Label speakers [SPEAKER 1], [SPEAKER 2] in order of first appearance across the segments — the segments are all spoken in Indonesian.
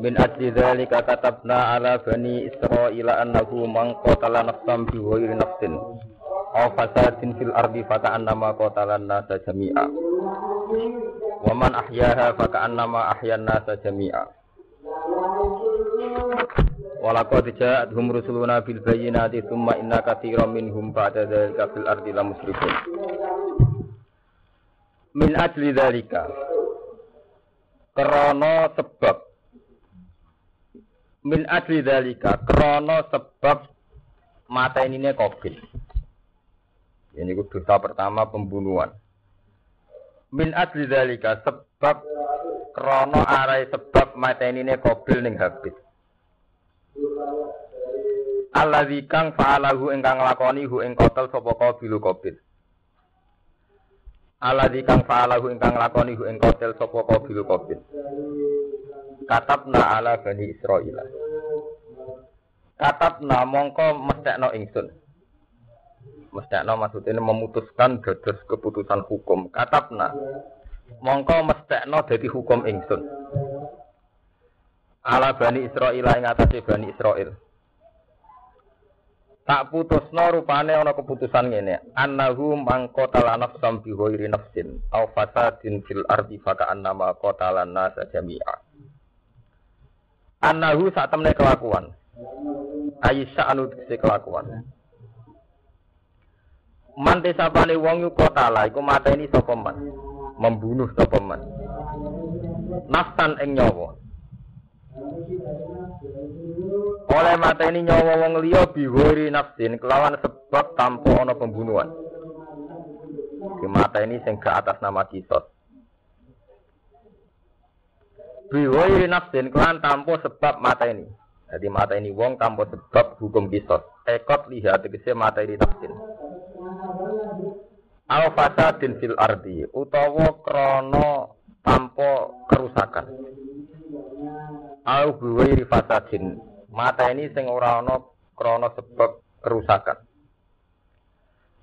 [SPEAKER 1] Min ajli dzalika katabna ala bani Israila annahu man qatala nafsan bi ghairi nafsin aw fasadin fil ardi fa ka'annama qatala an-nasa jami'a. Wa man ahyaha fa ka'annama ahya an-nasa jami'a. Walaqad ja'atuhum rusuluna bil bayyinati tsumma inna katsiran minhum ba'da dzalika fil ardi lamusrifun. Min ajli dzalika krana sebab min ajli dzalika krana sebab mata ini Qabil. Ini dosa pertama pembunuhan. Min ajli dzalika sebab krana arai sebab mata ini Qabil ning Habil. Alladzi kang fa'alahu ingkang lakoni hu ing kotel sapa Qabil Qabil. Alladzi kang fa'alahu ingkang lakoni hu ing kotel sapa Qabil Qabil. Katabna ala bani Israil. Katabna mongko mestekno ingsun. Mestekno maksudnya memutuskan dados keputusan hukum. Katabna mongko mestekno dadi hukum ingsun. Ala bani Israil ing atase bani Israil. Tak putusno rupane ana keputusan ngene. Annahu mangqatala nafsam bi ghairi nafsin aw fasadin fil ardi fa annama qatala nasa jami'a. Annahu sak temne kelakuan. Aisyah anu tegese kelakuan. Man desapane wong yu qatala iku mateni sapa man. Membunuh sapa man. Nafsan ing nyawa. Oleh mata ini nyawa wong liya biwiri nafsin kelawan sebab tanpa ana pembunuhan. Di mata ini sing atas nama kisos. Biwiri nafsin kelawan tanpa sebab mata ini. Jadi mata ini wong tanpa sebab hukum kisos. Ekot lihat tegese mata ini nafsin. Al fasadin fil ardi utawa krono tanpa kerusakan. Al biwiri fasadin mata ini sing ora ana krana sebab kerusakan.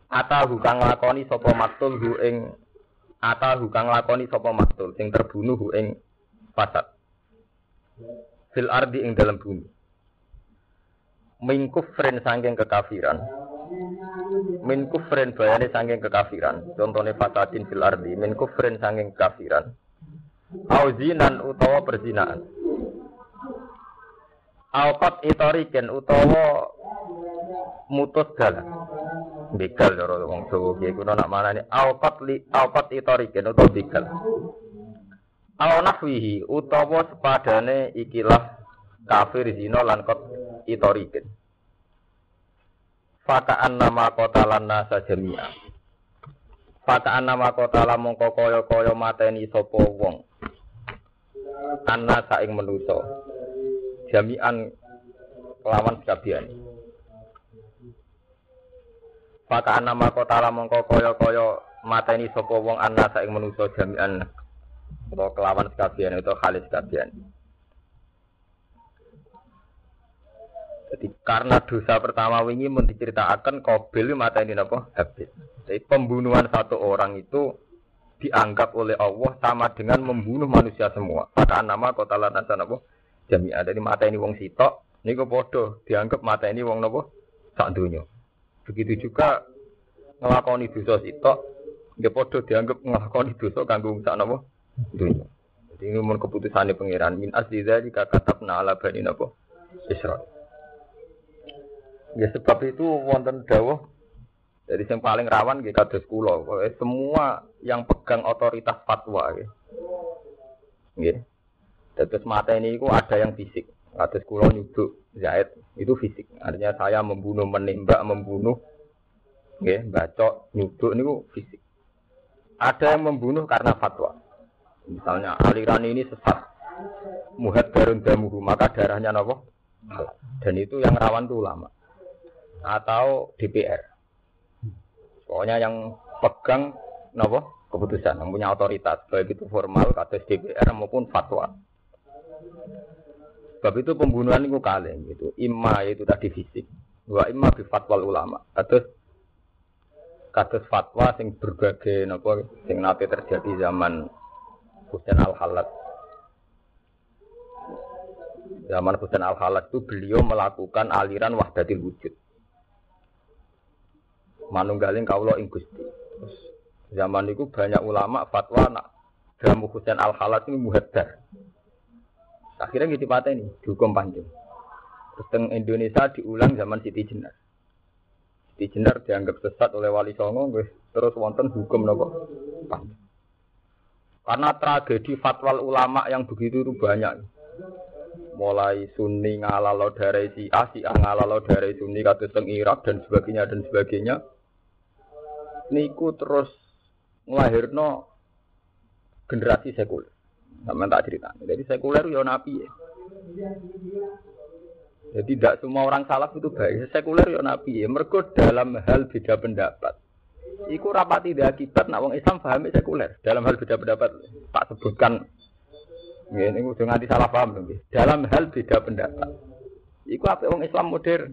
[SPEAKER 1] Ata hukang lakoni sapa maktul hu ing ata hukang lakoni sapa maktul sing terbunuh hu ing fasad. Fil ardi ing dalam bumi. Min kufrin sangking kekafiran. Min kufrin bayane sangking kekafiran. Contohnya fasadin fil ardi. Min kufrin sangking kekafiran. Auzinan utawa perzinaan. Alkot itoriken utawa mutus dalan. Begal cara wong Jawa ki kuwi nak manane alkot li alkot itoriken utawa begal. Al nahwihi utawa sepadane ikilah kafir zina lan kot itoriken. Fakaan nama kota lan nasa jami'a. Fakaan nama kota lan mongko kaya-kaya mateni sapa wong. Anna saing menusa jami'an kelawan sekabian. Maka nama kota mongko koyo koyo mateni sapa wong anna saing manusa jami'an atau kelawan sekabian itu khalis sekabian. Jadi karena dosa pertama wingi mun diceritakan Qabil mata ini apa? Habis. Jadi pembunuhan satu orang itu dianggap oleh Allah sama dengan membunuh manusia semua. Maka nama kota lantasan apa? jami'ah dari mata ini wong sitok niku podo dianggap mata ini wong nopo sak dunya begitu juga ngelakoni dosa sitok nggih podo dianggap ngelakoni dosa kanggo sak nopo dunya jadi ini mun keputusane pangeran min asli dzalika katabna ala bani nopo Israil ya sebab itu wonten dawuh jadi yang paling rawan nggih kados kula semua yang pegang otoritas fatwa nggih nggih Terus mata ini itu ada yang fisik. Atas kulo nyuduk Zaid itu fisik. Artinya saya membunuh, menembak, membunuh, ya, bacok, nyuduk ini fisik. Ada yang membunuh karena fatwa. Misalnya aliran ini sesat. muhaddarun damuhu, maka darahnya? Halal. Dan itu yang rawan tuh ulama atau DPR. Pokoknya yang pegang napa? keputusan, yang punya otoritas, baik itu formal, kata DPR maupun fatwa. Sebab itu pembunuhan itu kali gitu. Imma itu tadi fisik, wa imma bi fatwa ulama. Kados kados fatwa sing berbagai napa sing nate terjadi zaman Husain Al Halat. Zaman Husain Al Halat itu beliau melakukan aliran wahdatil wujud. Manunggaling kaulo ing Gusti. Zaman itu banyak ulama fatwa nak Jamu Husain Al Halat ini muhaddar. Akhirnya gitu patah ini dihukum panjang. Terus Indonesia diulang zaman Siti Jenar. Siti Jenar dianggap sesat oleh Wali Songo, terus wonten hukum nopo panjang. Karena tragedi fatwa ulama yang begitu itu banyak. Mulai Sunni ngalalo dari si A, si A ngalalo dari Sunni kata teng Irak dan sebagainya dan sebagainya. Niku terus ngelahirno generasi sekuler. Sama tak cerita. Jadi sekuler ya nabi ya. Jadi tidak semua orang salaf itu baik. Sekuler ya nabi ya. Mereka dalam hal beda pendapat. Iku rapati dia akibat nak wong Islam pahami sekuler dalam hal beda pendapat tak sebutkan ini udah nganti salah paham lebih dalam hal beda pendapat. Iku apa wong Islam modern?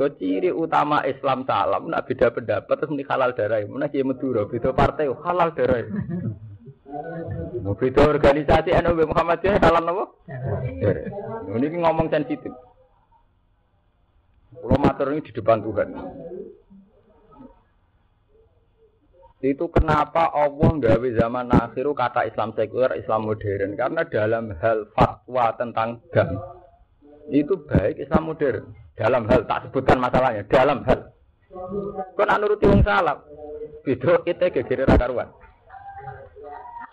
[SPEAKER 1] Keciri utama Islam salam nak beda pendapat terus muni halal darah. Mana kiai Madura beda partai halal darah. Mau beda organisasi anu Muhammadiyah halal napa? Ini ngomong sensitif. Kalau matur ini di depan Tuhan. Itu kenapa Allah gawe zaman akhir kata Islam sekuler, Islam modern. Karena dalam hal fatwa tentang dam, itu baik Islam modern. Dalam hal, tak sebutkan masalahnya, dalam hal. Kau nak nuruti wong salam. Beda itu gegere karuan.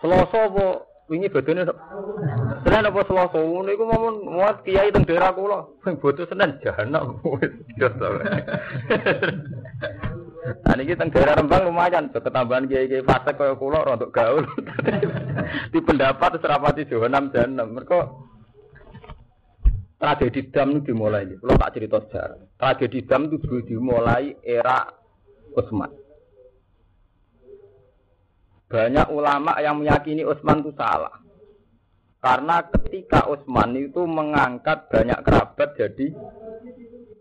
[SPEAKER 1] Selasa apa wingi bodone Senin apa Selasa niku momon muat kiai teng daerah kula sing bodo Senin jahanam wis Nah niki teng daerah Rembang lumayan, so ketambahan kiai-kiai fase kaya kula untuk gaul. Di pendapat serapati jahanam jahanam. Mereka tragedi dam itu dimulai. Kalau tak cerita sejarah. Tragedi dam itu dimulai era Utsman. Banyak ulama yang meyakini Utsman itu salah. Karena ketika Utsman itu mengangkat banyak kerabat jadi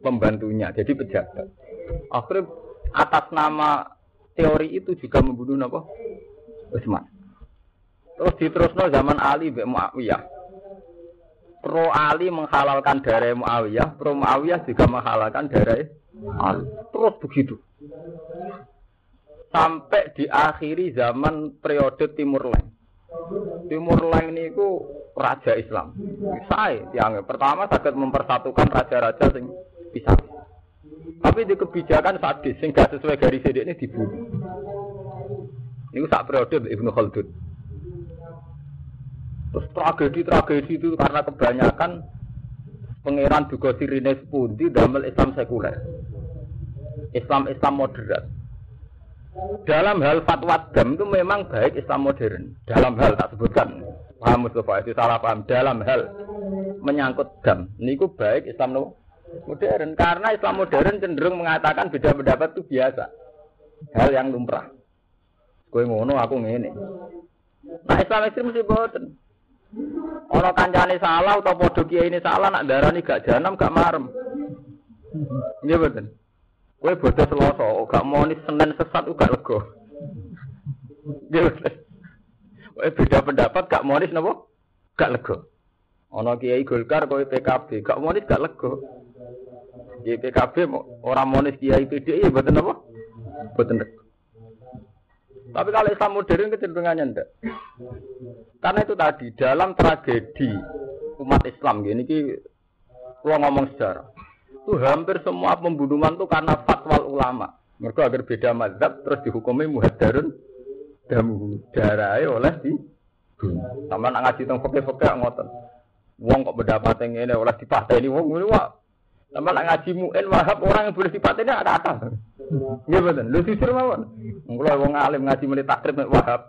[SPEAKER 1] pembantunya, jadi pejabat. Akhirnya atas nama teori itu juga membunuh apa? Utsman. Terus diterusno zaman Ali Mbak Muawiyah. Pro Ali menghalalkan darah Muawiyah, pro Muawiyah juga menghalalkan darah Ali. Terus begitu. Sampai diakhiri zaman periode Timur Leng. Timur Leng niku raja Islam. Saya yang pertama sakit mempersatukan raja-raja sing bisa. Tapi di kebijakan sadis sing gak sesuai garis ini dibunuh. Ini sak periode Ibnu Khaldun. Terus tragedi-tragedi itu karena kebanyakan pangeran juga sirine sepundi damel Islam sekuler. Islam Islam moderat. Dalam hal fatwa dam itu memang baik Islam modern. Dalam hal tak sebutkan. Paham Mustafa itu salah paham. Dalam hal menyangkut dam. Niku baik Islam modern. Karena Islam modern cenderung mengatakan beda pendapat itu biasa. Hal yang lumrah. Kowe ngono aku ngene. Nah Islam ekstrim mesti boten. Ana kancane salah atau kiai ini salah nak darani gak janam gak marem. Iya boten? Kowe bodoh selasa gak mau nih senen sesat gak lego iya boten? Kowe beda pendapat gak mau nih napa? Gak lego ana kiai Golkar kowe PKB gak mau nih gak lego di PKB orang monis kiai PDI ya betul apa? Betul. Tapi kalau Islam modern kecenderungannya enggak. Karena itu tadi dalam tragedi umat Islam gini ki kalau ngomong sejarah itu hampir semua pembunuhan itu karena fatwa ulama. Mereka agar beda mazhab terus dihukumi muhadarun damu darai oleh di sama nak ngaji tentang fakir-fakir ngotot. Wong kok pendapat yang ini oleh dipateni wong ini wah sama nak ngaji mu'in wahab orang yang boleh ini ada apa? Iya betul. Lu jujur mawon. Kalau wong alim ngaji mulai takrib wahab.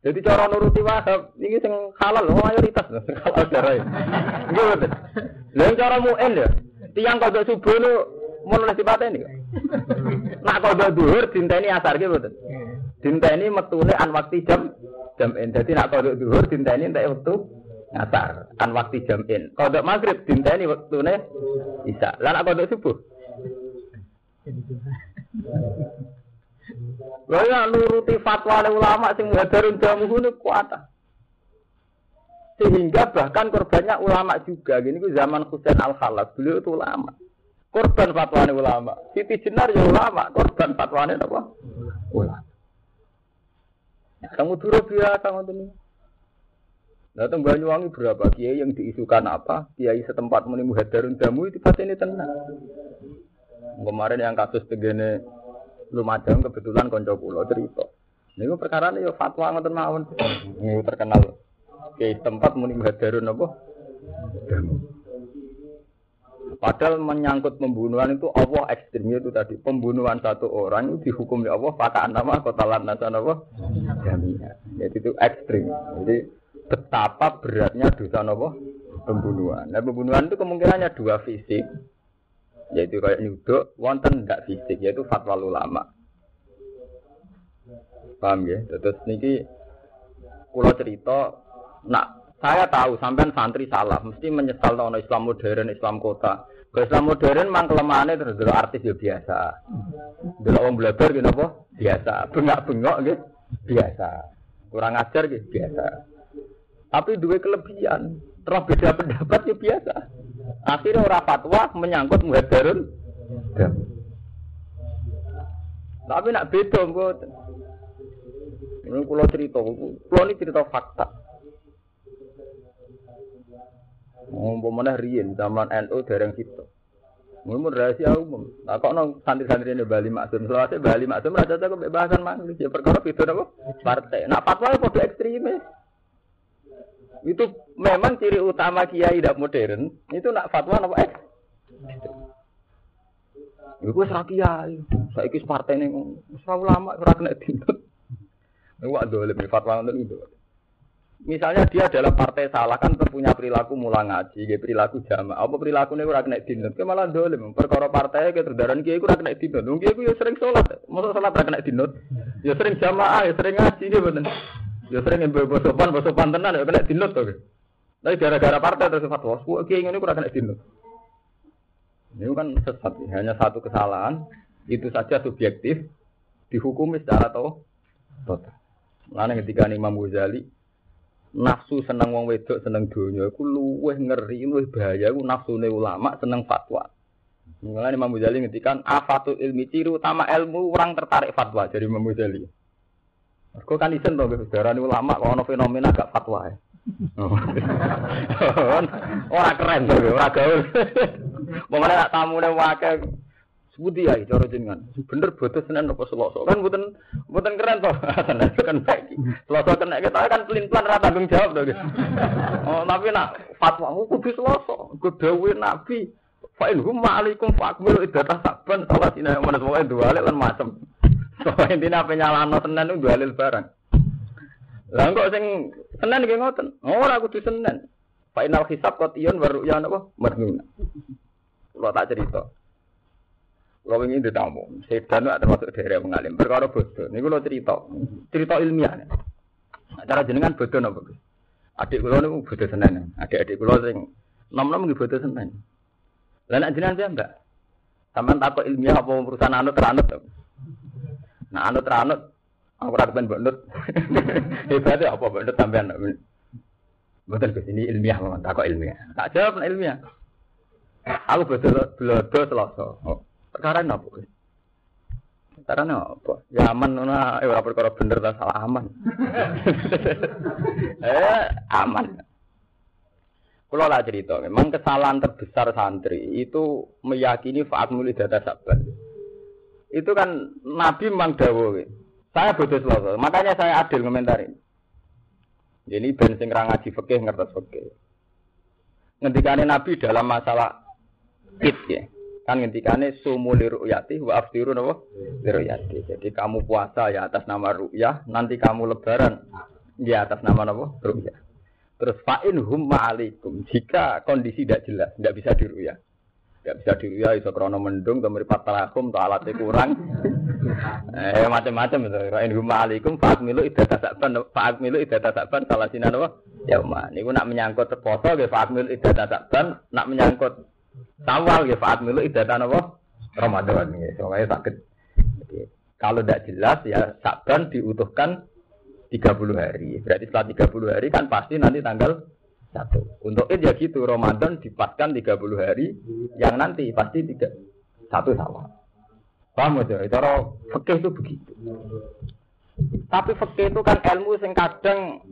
[SPEAKER 1] Jadi cara nuruti wahab ini sing halal mayoritas loh halal darah. Nggih betul. Lah cara mu'en ya. Tiang kodok subuh lu mau nulis ini. Nak kodok duhur dinteni asar gitu betul. Dinteni metune an waktu jam jam en. Jadi nak kodok duhur dinteni entek waktu ngasar an waktu jam in. Kodok maghrib dinteni waktune isa. Lah nak kodok subuh. Lha ya nuruti fatwa ulama sing ngadarun jamu ini kuat. Sehingga bahkan korbannya ulama juga. Gini ku zaman Husain Al Khalas, beliau itu ulama. Korban fatwa ulama. Siti Jenar ya ulama, korban fatwa apa? Ulama. Ya, kamu dulu biasa ngoten ini. Datang Banyuwangi berapa kiai yang diisukan apa? Kiai setempat menimu hadarun jamu itu pasti ini tenang. Kemarin yang kasus begini Lumajang kebetulan konco pulau cerita. Niku perkara ini ya fatwa ngoten mawon. Niku terkenal ke tempat muni hadarun apa? Padahal menyangkut pembunuhan itu Allah ekstrimnya itu tadi pembunuhan satu orang itu dihukum ya Allah pakai nama kota lantasan apa? Jamiah. Jadi itu ekstrim. Jadi betapa beratnya dosa apa? Pembunuhan. Nah pembunuhan itu kemungkinannya dua fisik, yaitu kayak nyuduk wonten ndak fisik yaitu fatwa ulama. Paham ya? Terus niki kulo cerita nak saya tahu sampean santri salah mesti menyesal tahun Islam modern Islam kota. Ke Islam modern mang kelemahannya terus dulu artis ya biasa. Dulu orang belajar gitu apa biasa. Bengak bengok gitu biasa. Kurang ajar gitu biasa tapi dua kelebihan terus beda pendapat ya biasa Akhirnya orang fatwa menyangkut muhadarun. Tapi nak beda buat. Ini kulo cerita, kulo ini cerita fakta. Mana Rien zaman NU dereng situ. Mungkin rahasia umum. Nah, kok nong santri-santri ini Bali Maksum. Selawasnya Bali Maksum raja jago kebebasan manggil. Ya perkara itu apa? Partai. Nah fatwa itu ekstremis. Itu memang ciri utama kiai tidak modern. Itu nak fatwa apa eh? Iku wis ra kiai. Saiki partai ning ora ulama ora kena. Iku wak dolim fatwa ngoten itu. Misalnya dia adalah partai salah kan punya perilaku mulang ngaji, dia perilaku jamaah. Apa perilaku ini ora kena dinut? Ke malah dolim. Perkara partai ke terdaran kiai ora kena dinut. Wong kiai ya sering sholat. Masa sholat ora kena dinut? Ya sering jamaah, ya sering ngaji dia bener. Ya sering yang bawa sopan, bawa sopan tenan, ya kena dinut tuh. Tapi gara-gara partai terus fatwa, kok kiai ini kurang kena dinut. Ini kan sesat, hanya satu kesalahan, itu saja subjektif, dihukumi secara toh, total. Mana ketika Imam Ghazali, nafsu seneng wong wedok seneng dunia, aku luweh ngeri, luweh bahaya, aku nafsu ulama seneng fatwa. Mengenai Imam Ghazali ngetikan afatul ilmi ciri utama ilmu orang tertarik fatwa dari Imam Ghazali. Kau kan isen to darani ulama kok ana fenomena gak fatwa ya. Ora keren to, ora gaul. Pokoknya nak tamune wae Budi ya cara jenengan. Bener bodoh Senin apa Selasa. Kan mboten mboten keren to. Kan baik. Selasa kena kita kan pelin-pelan ra tanggung jawab to. Oh, tapi nak fatwa kudu Selasa. Kudu Nabi. Fa in hum ma'alikum fa'akmilu iddatah saban salat ina mana pokoke dua lan macam. Soalnya intinya apa nyalano tenan itu dalil barang. Lah kok sing tenan nggih ngoten. Ora kudu tenan. Final hisab kotion baru ya napa? Marnuna. Kalau tak cerita. Kalau ingin ditamu, sedan itu termasuk daerah mengalim. Perkara bodoh. Ini kalau cerita, cerita ilmiah. Cara jenengan bodoh napa? Adik kula niku bodoh senen. Adik-adik kula sing nom-nom nggih bodoh senen. Lah nek jenengan saya mbak. Sampeyan takut ilmiah apa perusahaan anut teranut. Nah anut ranut, aku ora kepen mbok nut. Hebatnya apa mbok nut sampean. Mboten ke sini ilmiah mawon, takok ilmiah. Tak jawab ilmiah. Aku betul blodo selasa. Oh, perkara napa? Perkara napa? Ya aman ngono eh ora perkara bener ta salah aman. eh aman. Kalau lah cerita, memang kesalahan terbesar santri itu meyakini faat mulai data sabar itu kan Nabi memang dawo. Saya bodoh selasa, makanya saya adil komentarin. Jadi ben sing ra ngaji fikih ngertos fikih. Ngendikane Nabi dalam masalah id ya. Kan ngendikane sumu li ru'yati wa aftiru napa? Ru'yati. Jadi kamu puasa ya atas nama ru'yah, nanti kamu lebaran Di atas nama apa? Ru'ya. Terus fa'in hum ma'alikum. Jika kondisi tidak jelas, tidak bisa diru'ya. Tidak bisa diru'ya, iso krono mendung, atau meripat talakum, atau alatnya kurang. eh, macam-macam itu. Fa'in hum ma'alikum, fa'ak milu idata sakban, fa'ak milu idata sakban, salah sinan apa? Ya umma. Ini nak menyangkut poso, ya fa'ak milu idata sakban, nak menyangkut sawal, ya fa'ak milu idata apa? Ramadan. Ya, soalnya sakit kalau tidak jelas ya Sa'ban diutuhkan 30 hari. Berarti setelah 30 hari kan pasti nanti tanggal 1. Untuk itu ya gitu, Ramadan dipaskan 30 hari, yang nanti pasti tiga, satu sama. Paham aja? Itu fakih itu begitu. Tapi fakih itu kan ilmu yang kadang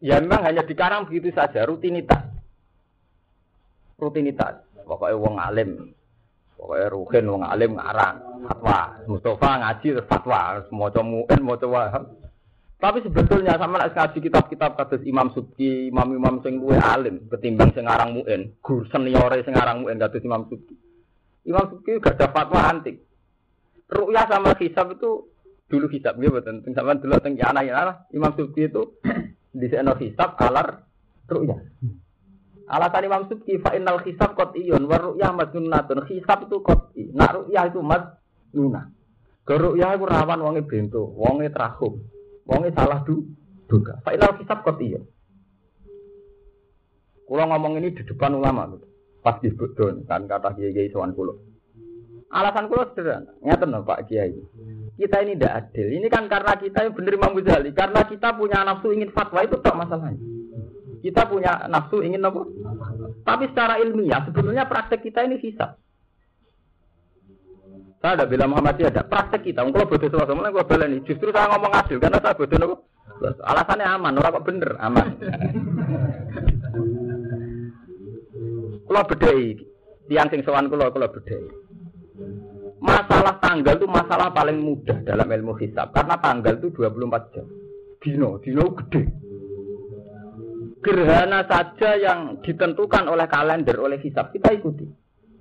[SPEAKER 1] ya memang hanya dikarang begitu saja, rutinitas. Rutinitas. Pokoknya wong alim, Pokoknya Ruhin wong alim ngarang fatwa. Mustafa ngaji fatwa, maca muin maca wahab. Tapi sebetulnya sama nak ngaji kitab-kitab kados Imam Subki, imam-imam sing luwih alim ketimbang sing ngarang muin, guru seniore sing ngarang muin kados Imam Subki. Imam Subki gak ada fatwa antik. Ru'yah sama hisab itu dulu hisab gitu betul. Sama dulu teng ya anak Imam Subki itu di sana hisab kalar ru'yah. Alasan Imam Subki fa innal hisab qat'iyun wa ru'yah madnunatun. Hisab itu qat'i. Nak ru'yah itu madnuna. Ke ru'yah itu rawan wonge bento, wonge trahum. Wonge salah du duga. Fa innal hisab qat'iyun. Kulo ngomong ini di depan ulama gitu. Pas di kan kata kiai-kiai sowan kulo. Alasan kulo sederhana. Ngeten lho Pak Kiai. Kita ini tidak adil. Ini kan karena kita yang benar Imam Ghazali. Karena kita punya nafsu ingin fatwa itu tak masalahnya. Kita punya nafsu ingin apa? Tapi secara ilmiah sebetulnya praktek kita ini hisap. Saya ada bilang Muhammadiyah ada praktek kita. Kalau bodoh suara mana gue ini. Justru saya ngomong adil karena saya bodoh nopo. Alasannya aman, orang kok bener aman. kalau bedai, tiang sing sowan kalau kalau bedai. Masalah tanggal itu masalah paling mudah dalam ilmu hisab karena tanggal itu 24 jam. Dino, dino gede gerhana saja yang ditentukan oleh kalender, oleh hisab, kita ikuti.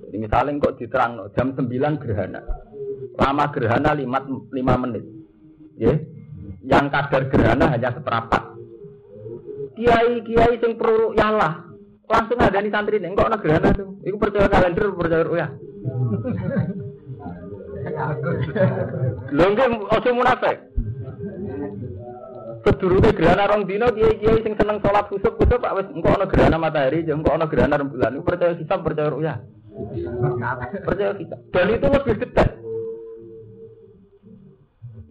[SPEAKER 1] Jadi misalnya kok diterang jam 9 gerhana. Lama gerhana 5, 5 menit. Ya. Yang kadar gerhana hanya seperempat. Kiai-kiai sing perlu yalah. Langsung ada di santri ini, kok ada gerhana tuh. Itu percaya kalender, percaya ya. Lho nggih munafik. Sedurunge gerhana rong dino kiai-kiai sing seneng sholat khusuk khusuk Pak wis engko ana gerhana matahari, jeng engko ana gerhana rembulan. Iku percaya kita percaya ruya. Percaya kita. Dan itu lebih detail.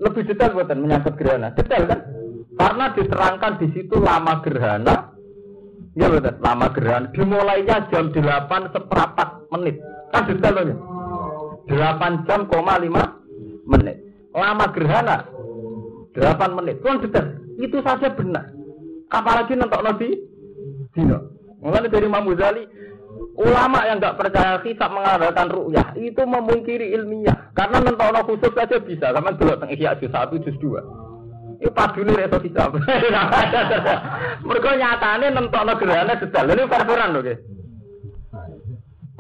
[SPEAKER 1] Lebih detail buatan menyangkut gerhana. Detail kan? Karena diterangkan di situ lama gerhana. Ya betul, lama gerhana. Dimulainya jam 8 seperempat menit. Kan detail loh. 8 jam, koma 5 menit. Lama gerhana 8 menit. Kan detail. Itu saja benar. Apalagi nentok nabi dino. Mengenai dari Imam Ghazali, ulama yang nggak percaya hisab mengadakan ru'yah itu memungkiri ilmiah. Karena nentok nabi khusus saja bisa. Karena dulu tentang ihya juz satu juz dua. Itu padu nih reso hisab. Mereka nyatane nentok nabi gerhana detail. Ini verberan loh guys.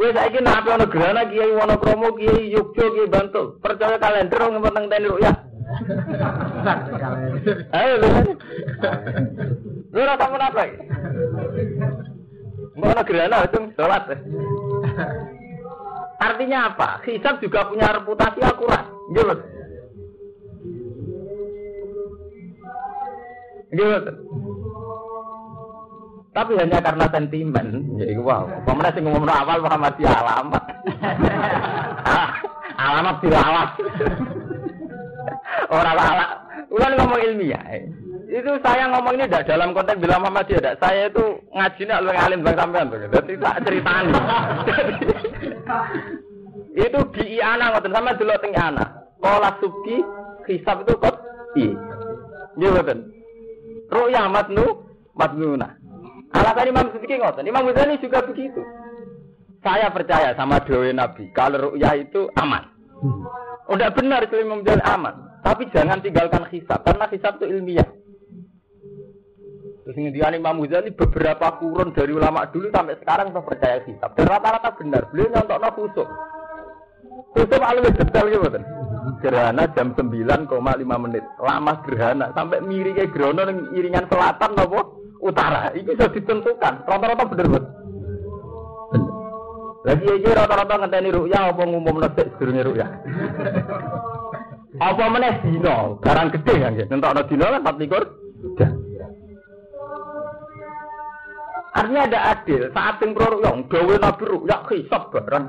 [SPEAKER 1] Kira nabi ono gerhana kiai Wonokromo kiai Yogyo kiai Bantul percaya kalender nggak tentang tani ru'yah. Ayo lu. Ora kamu apa? Mau ana gerana langsung sholat. Artinya apa? Hisab juga punya reputasi akurat. Gitu. Gitu. Tapi hanya karena sentimen, ya itu wow. Pemenang sing ngomong awal Muhammad alamat. alamat alamat. Orang ala. Ulan ngomong ilmiah. Itu saya ngomong ini tidak dalam konteks bilang Muhammadiyah. Tidak. Saya itu ngaji nih lebih alim bang sampean tuh. Jadi tak ceritaan. itu di Iana ngoten sama dulu teng Iana. Kola subki hisab itu kot i. Iya ngoten. Ru'ya matnu matnuna. Alasan Imam Subki ngoten. Imam Ghazali juga begitu. Saya percaya sama doa Nabi. Kalau ru'ya itu aman. Udah benar itu Imam Ghazali aman. Tapi jangan tinggalkan hisab, karena hisab itu ilmiah. Terus ini Imam Ghazali beberapa kurun dari ulama dulu sampai sekarang kita percaya hisab. Dan rata-rata benar. Beliau nyontok no khusuk. Khusuk lebih detail gitu kan. gerhana jam 9,5 menit. Lama gerhana sampai miringnya gerhana yang iringan selatan apa utara. Itu sudah ditentukan. Rata-rata bener. Lagi aja rata-rata ngenteni ruya apa ngumum nesek sedurunge ruya. apa meneh dino, barang gede kan nggih. Nentokno dino kan 24 Artinya ada adil. Saat yang pro yang gawe nabi ya hisap barang.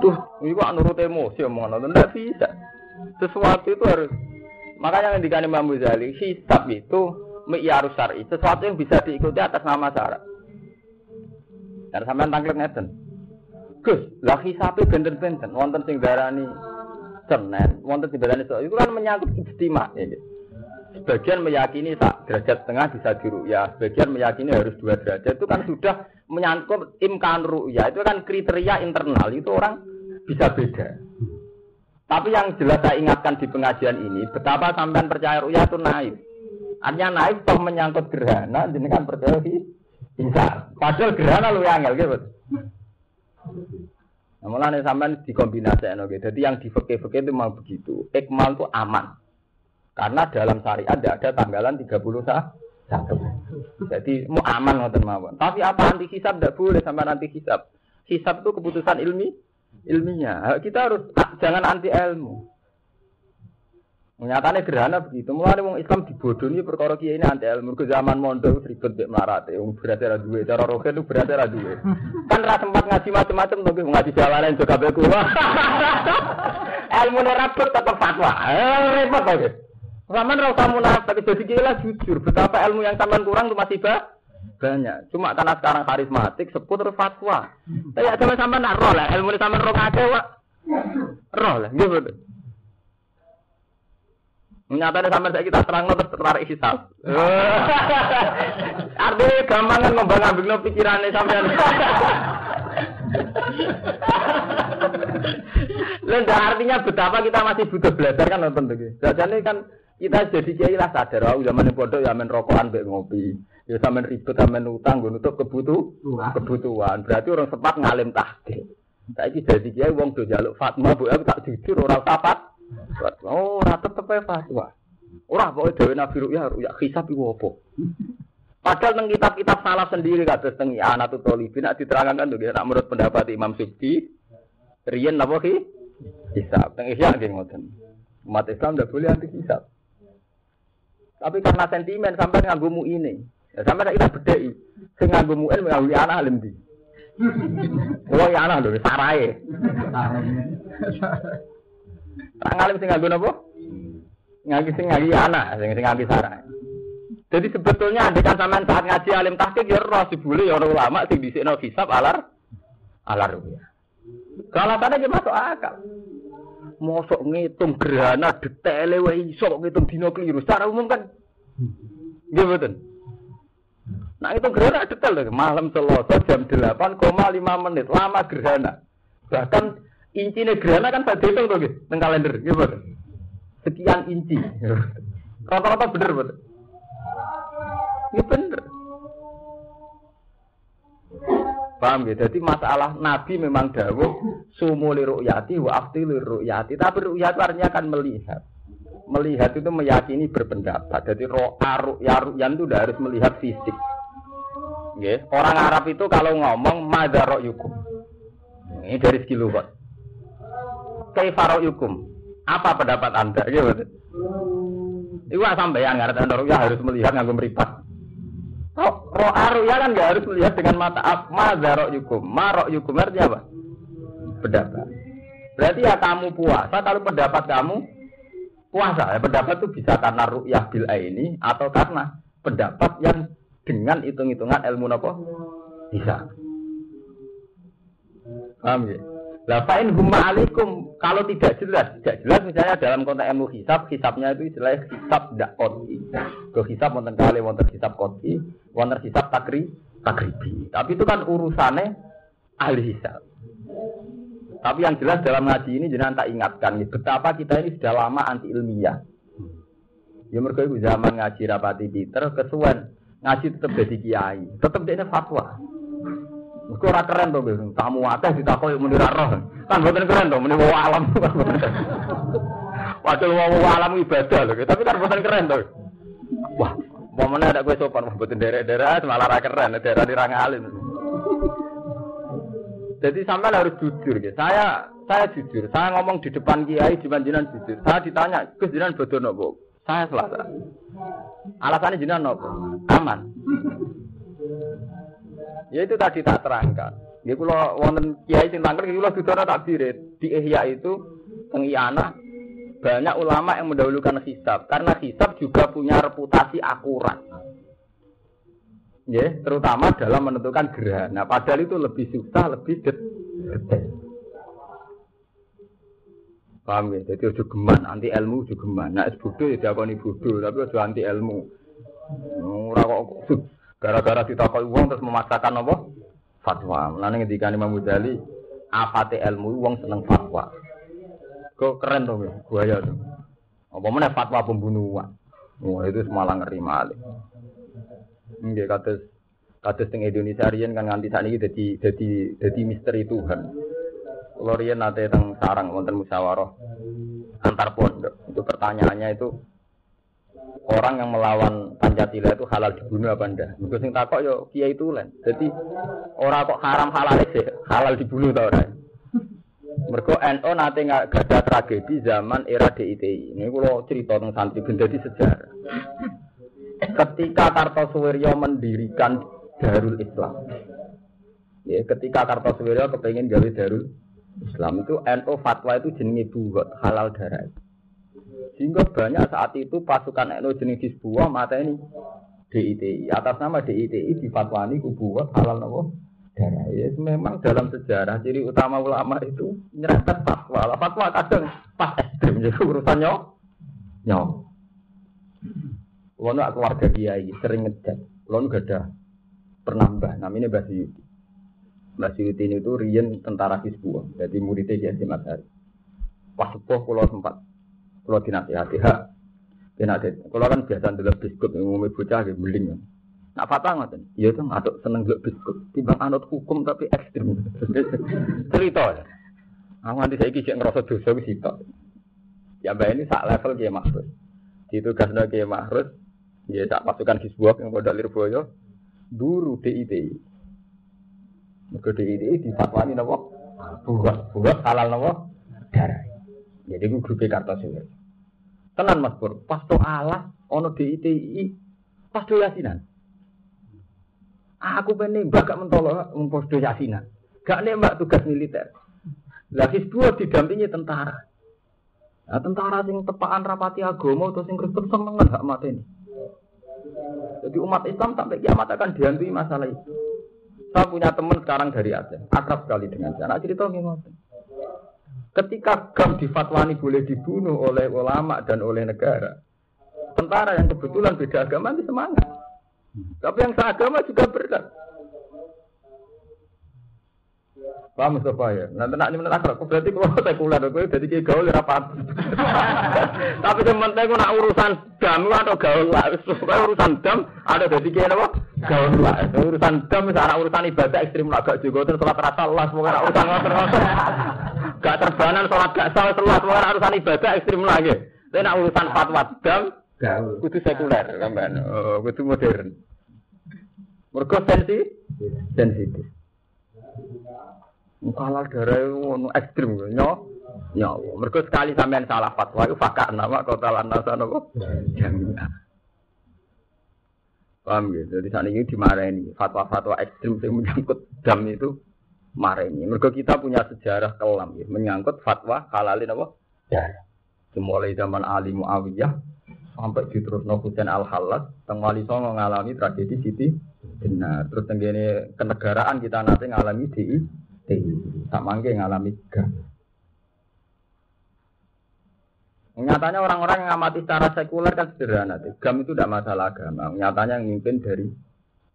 [SPEAKER 1] Itu itu nurut emosi omongan itu tidak bisa. Sesuatu itu harus makanya yang dikani Imam Ghazali hisap itu mi'yarus syar'i, sesuatu yang bisa diikuti atas nama syarat. Dan sampean tangklet ngeten. Gus, lah hisape benten-benten wonten sing darani Senin, wonten sing darani itu kan menyangkut ijtima ya. Sebagian meyakini tak derajat tengah bisa ya, sebagian meyakini harus dua derajat. Itu kan sudah menyangkut imkan ru'ya. Itu kan kriteria internal. Itu orang bisa beda. Tapi yang jelas saya ingatkan di pengajian ini, betapa sampean percaya ru'ya itu naif. Artinya naif toh menyangkut gerhana, kan percaya bisa. Padahal gerhana lu yang gitu. Nah, mulanya sampean dikombinasikan, oke. Jadi yang di fakir-fakir itu memang begitu. Ikmal itu aman. Karena dalam syariat tidak ada tanggalan 31. Jadi mau aman ngoten mawon. Tapi apa anti hisab tidak boleh sama anti hisab. Hisab itu keputusan ilmi ilmiah. Kita harus jangan anti ilmu. Nyatanya gerhana begitu. Mulai wong Islam dibodohi perkara kiai ini anti ilmu. Ke zaman mondok ribet bek melarat. Wong berarti ada dua. Cara rohen itu berarti ada dua. Kan rasa sempat ngaji macam-macam tapi ngaji jalanan juga beku. ilmu nerabut tetap fatwa. Eh, repot aja. Zaman rasa munafik, jadi gila jujur. Betapa ilmu yang taman kurang itu masih bah? banyak. Cuma karena sekarang karismatik, sebut terus fatwa. Tapi sama sama nak roh lah, ilmu sama roh kake wak. Roh lah, gitu. Nyatanya sampai kita terang terus tertarik hisab. Artinya gampang kan ngembang ambil pikirannya sampai. Lalu artinya betapa kita masih butuh belajar kan nonton tuh. Jadi kan kita jadi kiai lah sadar, oh zaman bodoh ya main rokokan be ngopi. Ya sampean ribet sampean utang gue nutup kebutuhan. Kebutuhan. Berarti orang sempat ngalim tahdir. Saiki jadi kiai wong do jaluk fatwa, bu tak jujur orang sapat. Oh, ora tetep fatwa. Ora pokoke dhewe Nabi Ruya ya hisab iku apa? Padahal nang kitab-kitab salah sendiri kados teng Anatu Talibin nek diterangkan tuh nek menurut pendapat Imam Subki riyen napa ki? Hisab. Teng Ihya nggih ngoten. Umat Islam tidak boleh anti hisab. Tapi karena sentimen sampai nganggumu ini. Ya, sampai kita bedai. Sing nganggumu ini nganggu anak alim di. Oh ya anak lho, sarai. Tak ngalim sing nganggu apa? Nganggu sing nganggu anak, sing sing nganggu. Jadi sebetulnya kan sampean saat ngaji alim tahqiq ya roh sibule ya orang ulama sing dhisikno hisab alar alar ya. Kalau tadi masuk akal. Mosok ngitung gerhana detail wae iso ngitung dino keliru. Secara umum kan nggih mboten. Nah itu gerhana detail lho. Malam Selasa jam 8,5 menit. Lama gerhana. Bahkan inci gerhana kan saya hitung tuh gitu. Teng kalender. Gitu. Sekian inci. Rata-rata bener bener. Ini bener. Paham ya? Jadi masalah Nabi memang dawuh sumu li ru'yati wa afti li ru'yati. Tapi ru'yat artinya kan melihat. Melihat itu meyakini berpendapat. Jadi ro'a ru'ya ru'yan itu udah harus melihat fisik. Ya. Orang Arab itu kalau ngomong madaro yukum. Ini dari segi lugat. Kaifaro yukum. Apa pendapat anda? Gitu. Itu sampai yang ngerti ya harus melihat nganggo meripat. Roh, roh aru ya kan nggak harus melihat dengan mata apa mazarok yukum. Marok yukum artinya apa? Pendapat. Berarti ya kamu puasa kalau pendapat kamu puasa. Ya, pendapat itu bisa karena ru'yah bil ini atau karena pendapat yang dengan hitung-hitungan ilmu apa? Bisa. Paham ya? Lah fa'in humma alaikum kalau tidak jelas, tidak jelas misalnya dalam konteks ilmu hisab, hisabnya itu istilah hisab dak koti. Ke hisab wonten kali wonten hisab koti, wonten hisab takri takribi. Tapi itu kan urusannya ahli hisab. Tapi yang jelas dalam ngaji ini jangan tak ingatkan betapa kita ini sudah lama anti ilmiah. Ya itu zaman ngaji rapati Peter kesuwen ngaji tetap jadi kiai, tetap dia fatwa. Mergo ora keren to, tamu akeh ditakoki muni roh. Kan boten keren to, muni wong alam. Padahal mau alam ibadah loh, tapi kan bosan keren tuh. Wah, mana ada gue sopan, mau buatin daerah-daerah malah ra keren, daerah di alim. Jadi sampai harus jujur gitu. Saya saya jujur, saya ngomong di depan kiai di jinan jujur. Saya ditanya, Gus jinan bodoh nopo? Saya selasa. Alasannya jinan nopo? Aman. Ya itu tadi tak terangkan. Ya kalau wonten kiai sing tangkel kula dudono tak birit. Di Ihya itu teng banyak ulama yang mendahulukan hisab karena hisab juga punya reputasi akurat. Ya, terutama dalam menentukan gerhana. Padahal itu lebih susah, lebih detail. Paham ya? Jadi ojo geman, anti ilmu ojo geman. Nah, es bodoh ya diakoni bodoh, tapi ojo anti ilmu. Ora kok gara-gara ditakoni uang terus memaksakan apa? Fatwa. Mulane ngendikan Imam Ghazali, apa te ilmu uang seneng fatwa. Kok keren tuh ya, buaya tuh. Apa mana fatwa pembunuhan? Wah, itu semalah ngeri malih. Nggih kados kados teng Indonesia riyen kan nganti saat ini jadi jadi jadi misteri Tuhan. Riyen nate teng sarang wonten musyawarah antar pondok. Itu pertanyaannya itu orang yang melawan Pancasila itu halal dibunuh apa ndak? Mergo sing takok yo kiai itu lan. Jadi orang kok haram halal sih, halal dibunuh ta ora. Mergo NU nate nggak ada tragedi zaman era DITI. Ini kalau cerita tentang santri benda di sejarah. Ketika Kartosuwiryo mendirikan Darul Islam, ya, ketika Kartosuwiryo kepengen gawe Darul Islam itu NU fatwa itu jenenge buat halal darah. Sehingga banyak saat itu pasukan NU jenis Hizbullah mata ini DITI atas nama DITI difatwani buat halal nopo darah. Ya memang dalam sejarah ciri utama ulama itu nyerempet fatwa. Lah fatwa kadang pas ekstrim jadi urusannya nyok. Lalu keluarga kiai sering ngecek. Lalu gak ada pernambah namanya Basi Mbak Suyuti itu Rian tentara Hizbullah, jadi muridnya Kiai Hasim Ashari. Pas sepuh pulau sempat, pulau dinasihati hak. Dinasihati, kalau kan biasa dulu biskut, ngomongin bocah, gitu, beling. Nak fatwa ngoten. Iya tuh ngaduk seneng dulu biskut. Timbang anut hukum tapi ekstrim. Cerita ya. Aku nanti saya kisah ngerasa dosa ke situ. Ya mbak ini sak level Kiai Mahrus. Di tugasnya Kiai Mahrus, ya tak pasukan Hizbullah yang pada Lirboyo, dulu DITI. Mergo ini di fatwani napa? Buat, buat halal napa? Darah. Jadi gue grup Kartosuwir. Tenan Mas Pur, pas to alas ono DITI, pas yasinan. Aku pengen mbak gak mentolo do yasinan. Gak nembak tugas militer. Lagi dua didampingi tentara. Nah, tentara sing tepaan rapati agama atau sing Kristen seneng gak mati ini. Jadi umat Islam sampai kiamat akan dihantui masalah itu. Saya punya teman sekarang dari Aceh, akrab sekali dengan saya. Anak cerita gimana? Ketika GAM di Fatwani boleh dibunuh oleh ulama dan oleh negara, tentara yang kebetulan beda agama itu semangat. Tapi yang seagama juga berat. Paham Mustafa ya? Nanti nak ini akhlak, berarti kalau sekuler, gue jadi kayak gaul ya rapat. Tapi yang penting nak urusan dam atau gaul lah, urusan dam ada jadi kayak apa? Gaul lah. Urusan dam misalnya urusan ibadah ekstrim lah gak juga terus sholat rasa lah, semoga urusan ngotot Gak terbanan sholat gak salah selas, semoga urusan ibadah ekstrim lagi. Tapi nak urusan fatwa dam, gaul. Itu sekuler, kan? Oh, itu modern. Mereka sensi, sensitif. Halal darah itu ekstrim nyo nyawa. Mereka sekali sampean salah fatwa itu fakar nama kota lanasa nopo jamiah. Paham gitu. Jadi saat ini dimarahin fatwa-fatwa ekstrim yang menyangkut dam itu mareni. Mereka kita punya sejarah kelam ya, menyangkut fatwa halalin apa? Ya. Mulai zaman Ali Muawiyah sampai terus Husain Al Halas, teng Wali Songo ngalami tragedi Siti Benar. Terus tenggene kenegaraan kita nanti ngalami di tak mangke ngalami gam. Nyatanya orang-orang yang amati secara sekuler kan sederhana. Gam itu tidak masalah agama. Nyatanya yang mimpin dari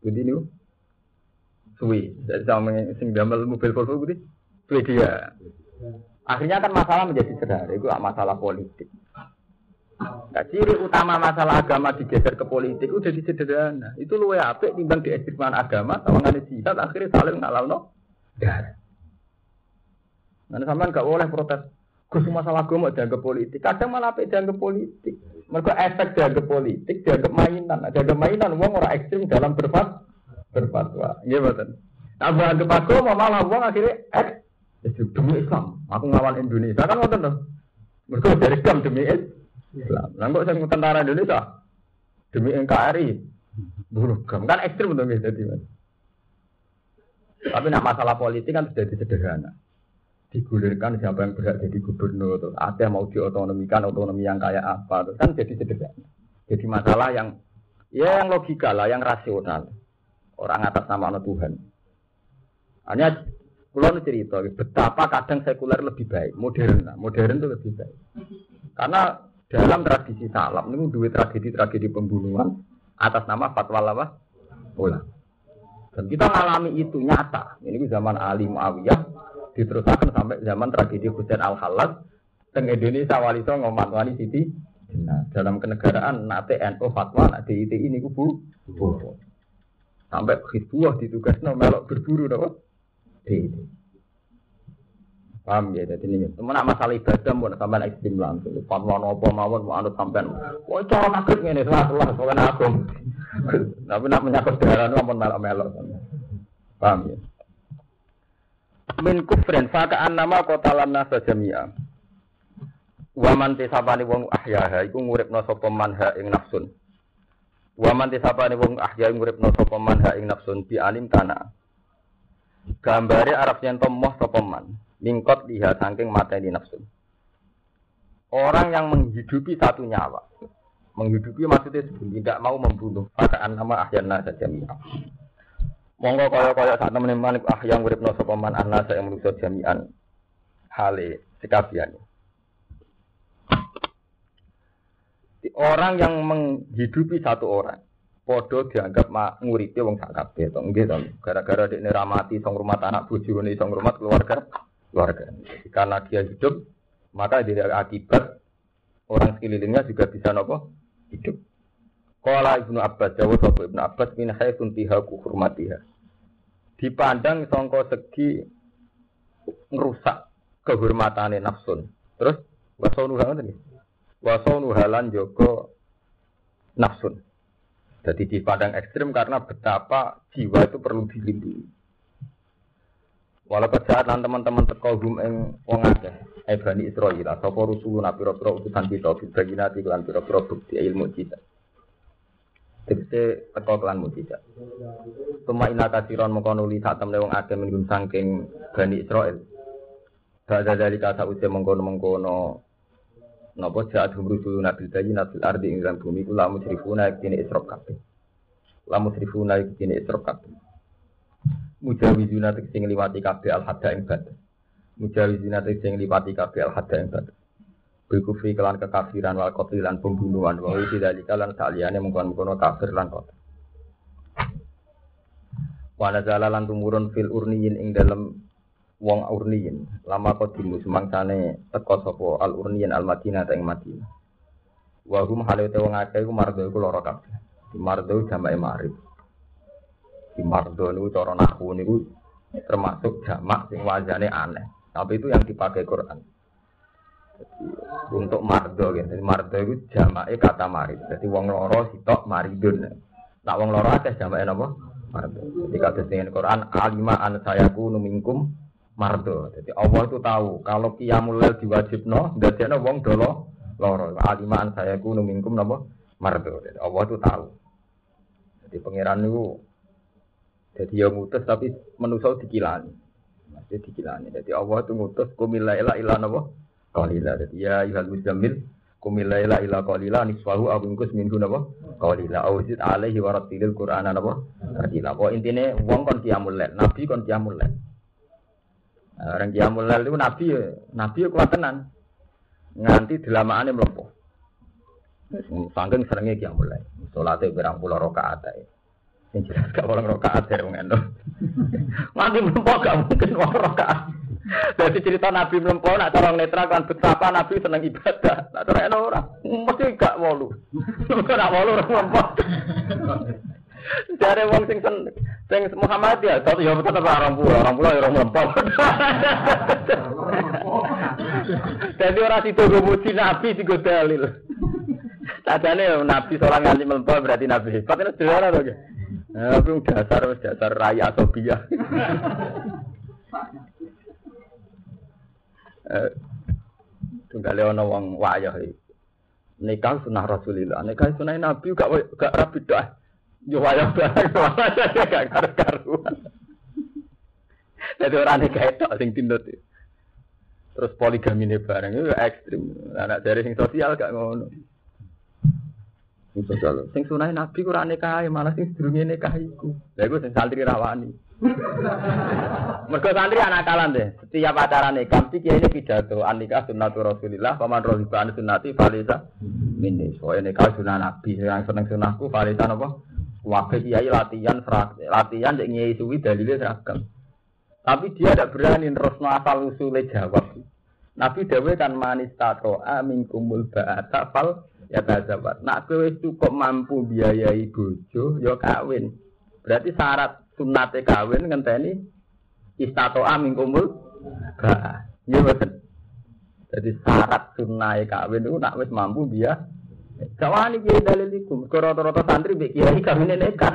[SPEAKER 1] ini Sui. Jadi sing gambar mobil Volvo gitu. Swedia. Akhirnya kan masalah menjadi sederhana. Itu masalah politik. Nah, ciri utama masalah agama digeser ke politik itu jadi sederhana. Itu luwe apik timbang di agama sama ngane jihad akhirnya saling ngalau no. Nanti sampean gak boleh protes. Gus masalah gue mau dianggap politik. Kadang malah apa dianggap politik. Mereka efek dianggap politik, dianggap mainan. Nah, dianggap mainan, uang orang ekstrim dalam berfat berfatwa. Iya betul. Nah, dianggap agama malah uang akhirnya ek demi Islam. Aku ngawal Indonesia kan ngoten dong. Mereka dari Islam demi Islam. Kok saya tentara Indonesia demi NKRI. Dulu kan ekstrim jadi mas. Tapi nak masalah politik kan sudah sederhana. Digulirkan siapa yang berhak jadi gubernur, terus ada mau diotonomikan otonomi yang kayak apa, terus kan jadi sederhana. Jadi masalah yang ya yang logika lah, yang rasional. Orang atas nama Tuhan. Hanya pulau cerita betapa kadang sekuler lebih baik, modern, modern itu lebih baik. Karena dalam tradisi salam ini dua tragedi-tragedi pembunuhan atas nama fatwa apa? Ulama. Dan kita mengalami itu nyata. Ini zaman Ali Muawiyah diteruskan sampai zaman tragedi Husain Al Halas teng Indonesia wali so ngomat Siti nah, dalam kenegaraan nate NU fatwa nak DITI ini kubu sampai Hizbullah ditugasno melok berburu apa DITI paham ya jadi ini teman masalah ibadah mau sampai ekstrim langsung fatwa nopo mawon mau anut sampai wah cara nakut ini salah salah soalnya aku tapi nak menyangkut darah itu ampun melok-melok. Paham ya? Min kufrin fakaan nama kota lana sajamia. Waman tisabani wong ahyaha iku nguripno sapa manha ing nafsun. Waman tisabani wong ahya nguripno sapa manha ing nafsun bi alim kana. Gambare Arab yen tomoh sapa man mingkot liha saking mateni nafsun. Orang yang menghidupi satu nyawa, Menghidupi maksudnya tidak mau membunuh. Pakaan nama ahyana saja jami'an. Monggo kaya kaya saat temen teman ah yang urip no sopaman anna saya manusia jami'an. Hale sekabian. Orang yang menghidupi satu orang, podo dianggap mak nguripi wong sak kabeh to nggih to gara-gara dekne ramati song rumah anak bojone song rumah keluarga keluarga karena dia hidup maka dia akibat orang sekelilingnya juga bisa nopo hidup. Kala Ibnu Abbas, jawab sapa Ibnu Abbas min haitsun tiha hurmatiha. Dipandang sangka segi ngerusak kehormatane nafsun. Terus wasonu ngoten iki. Wasonu halan joko nafsun. Jadi dipandang ekstrim karena betapa jiwa itu perlu dilindungi. Walau kejahatan teman-teman teko hum ing wong akeh, eh Bani Israil, sapa rusuluna pira-pira utusan kita bil bayinati lan pira-pira bukti ilmu kita. Tegese teko kelan mujizat. Tuma ina kasiron mongko nuli sak temne wong akeh minggu saking Bani Israil. Bada dari kata usia mengkono-mengkono Napa jahat rusuluna bil bayinati ardi ing bumi kula musyrifuna kene isrok kabeh. Lamu musyrifuna kene isrok kabeh. Mujawizuna tegese ngliwati kabeh al hadda ing batas mujawizuna tegese ngliwati kabeh al hadda ing batas Bikufri kelan kekafiran wal qatl lan pembunuhan. Wa iki dalika lan saliyane mengkon-mengkon kafir lan qatl. Wa lan tumurun fil urniyin ing dalem wong urniyin lama qadimu sumangsane teka sapa al urniyin al madinah ing madinah wa hum halate wong akeh iku mardo iku lara kabeh mardo jamae ma'rif di mardo niku cara nahu niku termasuk jamak sing wajane aneh. Tapi itu yang dipakai Quran. Jadi, untuk mardo gitu. Jadi mardo itu jamaknya kata marid. Jadi wong loro sitok maridun. Nak wong loro akeh jamaknya napa? Mardo. Jadi kata dengan Quran alima an sayaku numingkum mardo. Jadi Allah itu tahu kalau qiyamul lail diwajibno dadekno wong dolo loro. Alima an sayaku numingkum napa? Mardo. Jadi Allah itu tahu. Jadi pangeran itu jadi yang ngutus tapi manusia dikilani. Masih dikilani. Jadi Allah itu ngutus kumila ila ila napa? Qalila. Jadi ya yuhal muzammil kumila ila ila qalila nisfahu aw ingkus minhu napa? Qalila. Awzid alaihi wa rattilil qur'ana napa? Qalila. Kok intine wong kon qiyamul lail, nabi kon qiyamul lail. Orang qiyamul lail itu nabi ya, nabi ya kuat tenan. Nganti dilamaane mlepuh. Sangking seringnya qiyamul lail. Salate berang pulau rakaat ae. Yang jelas gak orang rokaat ya wong endo. Nanti mlempo gak mungkin wong rokaat. Jadi cerita Nabi mlempo nak cara netra kan betapa Nabi seneng ibadah. Nak cara eno ora. Mesti gak wolu. Nak wolu ora mlempo. Jare wong sing sen sing Muhammad ya, tapi ya tetep orang pulau, orang pulau ya orang mlempo. Jadi orang situ gue muji nabi sih gue dalil. Tadane nabi seorang nganti melempar berarti nabi itu sederhana loh. Nah, tapi dasar dasar raya Sophia. Eh, tunggal ono wong wayah iki. Nikah sunah Rasulillah, nikah sunah Nabi gak gak rapi Yo wayah barang gak karu-karuan. Jadi orang nikah itu sing tindut. Terus poligami ini bareng itu ekstrim. Anak dari sing sosial gak ngono. Sing sosial, sing sunah Nabi kurang nikah, malah sing sedurunge nikah iku. Lha iku sing santri rawani. Mergo santri anak kalan deh. Setiap acara nikah iki kiai ini pidato an nikah sunnatu Rasulillah, paman an sunnati falisa minni. Soalnya nikah sunnah Nabi, yang seneng sunnahku falisa napa? Wakil kiai latihan latihan cek nyai suwi dalilnya seragam. Tapi dia tidak berani terus asal usulnya jawab. Nabi Dawe kan manis tato amin kumul ba'ata fal ya tazabat. Nak kowe cukup mampu biayai bojo, ya kawin. Berarti syarat sunate kawin ngenteni istato amin kumul ba. Iya betul. Jadi syarat sunai kawin itu nak wis mampu dia Kawani kiai dalil iku, rata-rata santri mbek kiai kawin nekat.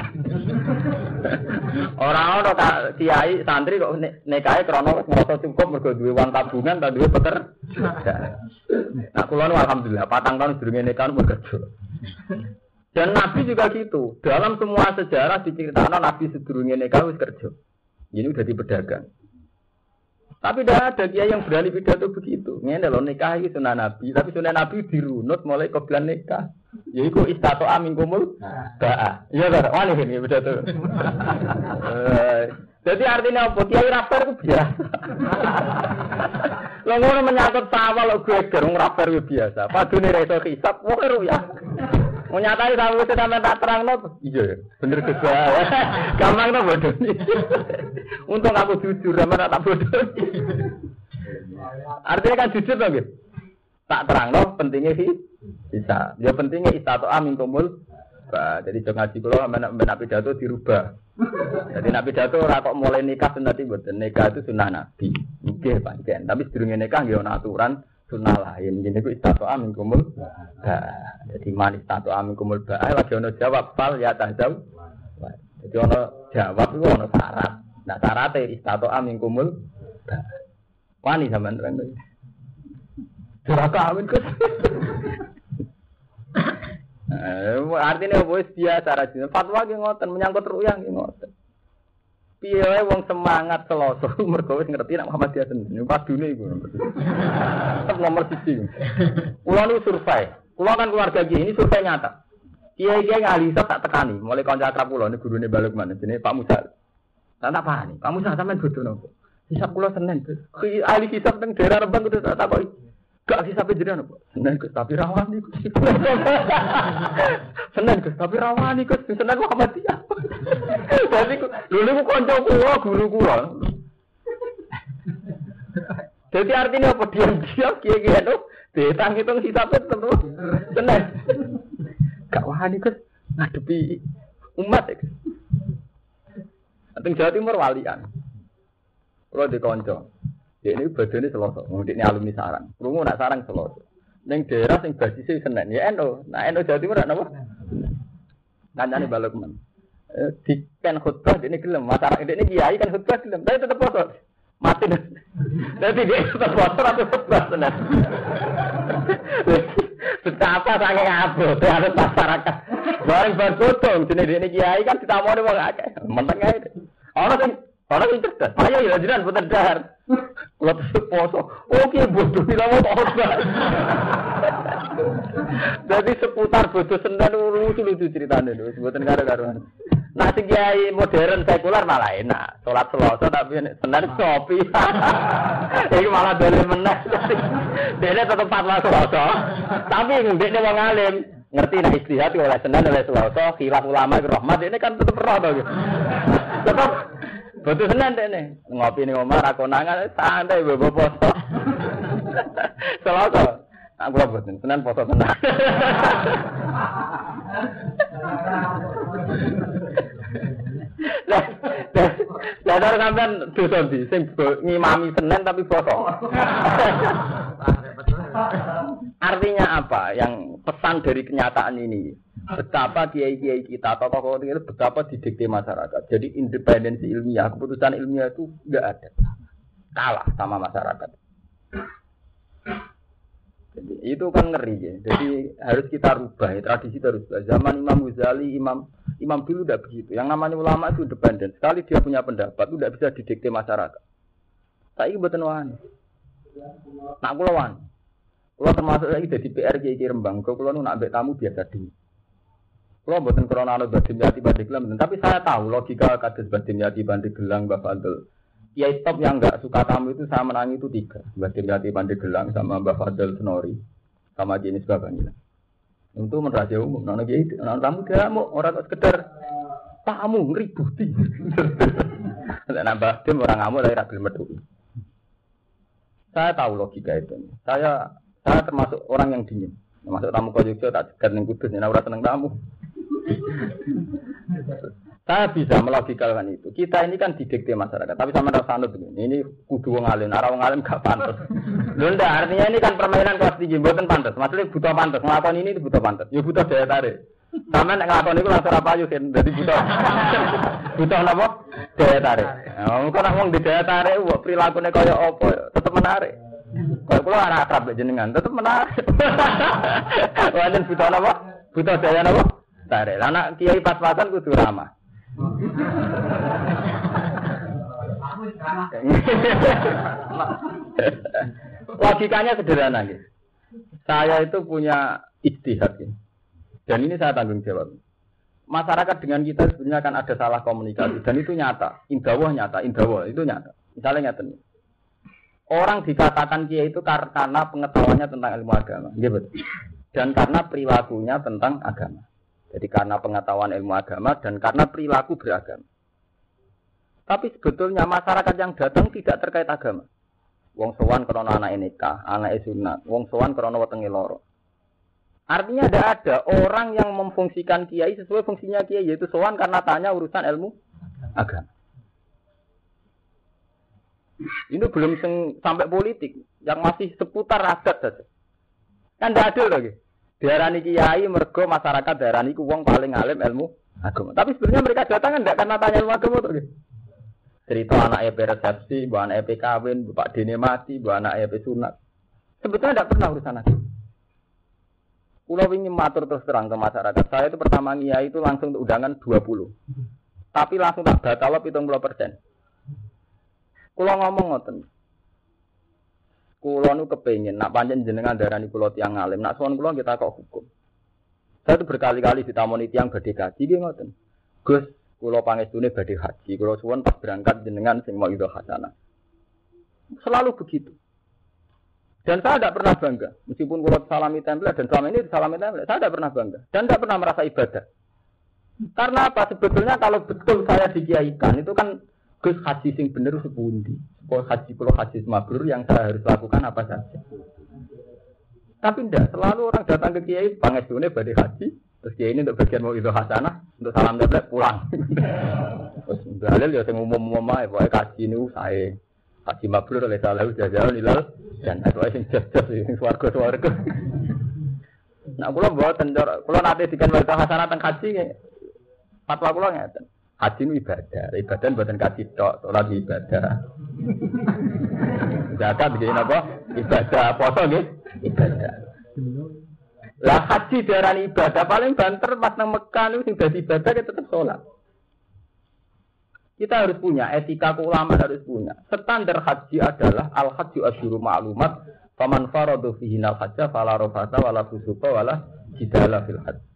[SPEAKER 1] Ora ono tak kiai santri kok nekahe krana wis ngrasa cukup mergo duwe uang tabungan ta duwe peker. Nah, kula alhamdulillah patang tahun durunge nekah bekerja. Dan Nabi juga gitu. Dalam semua sejarah diceritakan Nabi sedurunge nikah wis kerja. Ini udah di pedagang. Tapi tidak ada dia yang berani pidato begitu. Ini loh nikah itu sunnah Nabi, tapi sunnah Nabi dirunut mulai ke bulan nikah. Ya itu istato amin kumul ba'a. Iya kan? Wani ini pidato. Eh, jadi artinya apa? Kiai raper itu biasa. Lo ngono menyangkut sawah lo gue gerung raper itu biasa. Padune reso hisap, wah ya. Mau nyatai sama itu sampai tak terang no. Iya, bener juga. Gampang no bodoh Untung aku jujur sama tak bodoh. Artinya kan jujur dong gitu. Tak terang no, pentingnya sih bisa. Ya pentingnya istato amin kumul. Bah, jadi jangan ngaji kalau sampai nabi pidato dirubah. Jadi nabi pidato kok mulai nikah nanti buat nikah itu sunnah nabi. Oke, pancen. Tapi sedurunge nikah nggih aturan sunnah lain. Jadi ku istatu amin kumul. Jadi manis istatu amin kumul ba. Lagi ono jawab fal ya tajam. Jadi ono jawab itu ono syarat. Nah syaratnya istatu amin kumul. Wani sama terang. Curah kawin kus. Artinya bos dia cara jenis fatwa yang ngoten menyangkut ruyang yang ngoten. Piye wong semangat seloso mergo wis ngerti nek Muhammadiyah sendiri. Padune iku. Tetep nomor 1. Kula survei. Kula kan keluarga ini survei nyata. Kiai-kiai ngali tak tekani, mulai kanca akrab kula niku gurune balik mana jenenge Pak Musa. Tak tak pahami. Pak Musa sampean bodoh nopo? Hisab kula Senin. Ahli hisab teng daerah Rembang kudu tak takoki. Gak sih sampai jadi apa? Senin Gus, tapi rawan Gus. Senin Gus, tapi rawan nih Gus. Senin Muhammadiyah. Jadi dulu aku konco kulo, guru kulo. Jadi artinya apa diam-diam kia-kia itu Detang hitung hisapnya tentu Senin. Gak wani Gus ngadepi umat ya. Teng Jawa Timur walian. Kulo di konco. Ya ini badannya selosok, mungkin ini alumni sarang. Rungu nak sarang selosok. Neng daerah sing basisnya senen, ya eno. Nah eno Jawa Timur apa? Nih balik men. Eh, di kan khutbah ini gelem, masyarakat ini kiai kan khutbah gelem, tapi tetap poso. Mati. Jadi dia tetap poso atau khutbah senen. Betapa sange ngabot harus masyarakat. Bareng bergotong, jenis ini kiai kan ditamoni wong akeh. Menteng ae. Orang sing orang sing cerdas. Ayo ya jenengan putar dahar. Kalau poso, oke bodoh kita mau. Jadi seputar bodoh sendan lucu lucu ceritanya itu, sebutan karo karuan. Nah sing kiai modern sekuler malah enak, sholat selasa tapi sendan kopi. Ini malah dari menang. Dia tetap fatwa selasa, tapi dia wong alim ngerti nah istihad oleh sendan oleh selasa, khilaf ulama rahmat ini kan tetap roh. Tetap Betul senang deh nih. Ngopi nih Omar, aku nangan, eh, santai bebo foto. Selasa. Aku lah buat nih, senang tenan. Lah, lah, sampean lah, lah, sing lah, lah, tapi lah, Artinya apa? Yang pesan dari kenyataan ini betapa kiai-kiai kita atau tokoh ini betapa didikte masyarakat. Jadi independensi ilmiah, keputusan ilmiah itu enggak ada. Kalah sama masyarakat. Jadi, itu kan ngeri ya. Jadi harus kita rubah ya. Tradisi rubah. Zaman Imam Ghazali, Imam Imam dulu tidak begitu. Yang namanya ulama itu independen. Sekali dia punya pendapat tidak bisa didikte masyarakat. Saya ini buatan. Nak kula Kula termasuk lagi jadi PR Kiai Rembang. Kalau nu nak tamu biasa di. Kalau buatan korona anu badim yati banding gelang, tapi saya tahu logika kados badim yati banding gelang Mbak Fadl. Kiai top yang nggak suka tamu itu saya menangi itu tiga. Badim yati banding gelang sama Mbak Fadl Senori sama jenis Babanila. Itu merasa umum. Nona kiai, nona tamu dia mau orang sekedar tamu ngeributi. Nambah tim orang ngamuk dari rabil metu. Saya tahu logika itu. Saya saya termasuk orang yang dingin. Masuk tamu ke Jogja tak cegat ning kudus, nek ora seneng tamu. Saya bisa melogikalkan itu. Kita ini kan didikte masyarakat. Tapi sama rasa anut begini. Ini kudu wong alim. Arah wong alim gak pantas. Lho ndak, artinya ini kan permainan kelas tinggi. Bukan pantas. Maksudnya butuh pantas. Ngelakuin ini itu butuh pantas. Ya butuh daya tarik. Sama nek ngelakuin itu langsung apa yuk. Jadi butuh. butuh apa? Daya tarik. Nah, nak wong di daya tarik. Perilakunya kaya apa. Tetap menarik. Kalau kalau anak akrab jenengan tetap menarik. Wajan butuh apa? Butuh daya apa? Tarik. Anak kiai pas-pasan kudu ramah. Logikanya sederhana gitu. Saya itu punya istihad ini. Dan ini saya tanggung jawab. Masyarakat dengan kita sebenarnya akan ada salah komunikasi dan itu nyata. Indawah nyata, indawah itu nyata. Misalnya nyata nih. Orang dikatakan kiai itu karena pengetahuannya tentang ilmu agama, gitu. Dan karena perilakunya tentang agama. Jadi karena pengetahuan ilmu agama dan karena perilaku beragama. Tapi sebetulnya masyarakat yang datang tidak terkait agama. Wong sowan krono anak nikah, anak sunat, wong sowan krono wetengi loro. Artinya tidak ada orang yang memfungsikan kiai sesuai fungsinya kiai yaitu sowan karena tanya urusan ilmu agama. Ini belum sampai politik, yang masih seputar adat saja. Kan tidak adil lagi. Diarani kiai mergo masyarakat diarani ku wong paling alim ilmu agama. Tapi sebenarnya mereka datang kan karena tanya ilmu agama tuh. Cerita anak EP resepsi, bu anak EP kawin, bapak dene mati, bu anak EP sunat. Sebetulnya tidak pernah urusan agama. Pulau ingin matur terus terang ke masyarakat. Saya itu pertama kiai itu langsung undangan 20. Tapi langsung tak batal 70 persen. Kulo ngomong ngoten. Kulo nu kepengin nak panjen jenengan darani kulo tiang alim, nak sowan kulo kita kok hukum. Saya itu berkali-kali ditamoni tiang badhe kaji nggih ngoten. Gus, kulo pangestune badhe haji, kulo suwun pas berangkat jenengan sing mau itu hasanah. Selalu begitu. Dan saya tidak pernah bangga, meskipun kulo salami template dan selama ini salami template, saya tidak pernah bangga dan tidak pernah merasa ibadah. Karena apa? Sebetulnya kalau betul saya dikiaikan itu kan Gus haji sing bener sepundi. Kalau haji kalau haji mabrur yang saya harus lakukan apa saja. Tapi tidak, selalu orang datang ke kiai, pangestune badai haji, terus kiai ini untuk bagian mau itu hasanah, untuk salam tablet pulang. terus dalil ya yang umum-umum ae, pokoke kaji ini saya haji mabrur oleh salah jalan ilal dan aku sing jas-jas sing swarga-swarga. Nah, kula mboten kula nate dikan wa hasanah teng haji fatwa kula ngeten. Haji ini ibadah, ibadah buatan kaji tok, sholat ibadah. Zakat begini apa? Ibadah, poso gitu, ibadah. Lah haji darah ibadah paling banter pas nang Mekah itu sudah ibadah kita tetap sholat. Kita harus punya etika keulamaan harus punya. Standar haji adalah al haji asyuru ma'lumat. Faman faradu fihi al hajja fala rofata wala fusuqa wala jidala fil haji.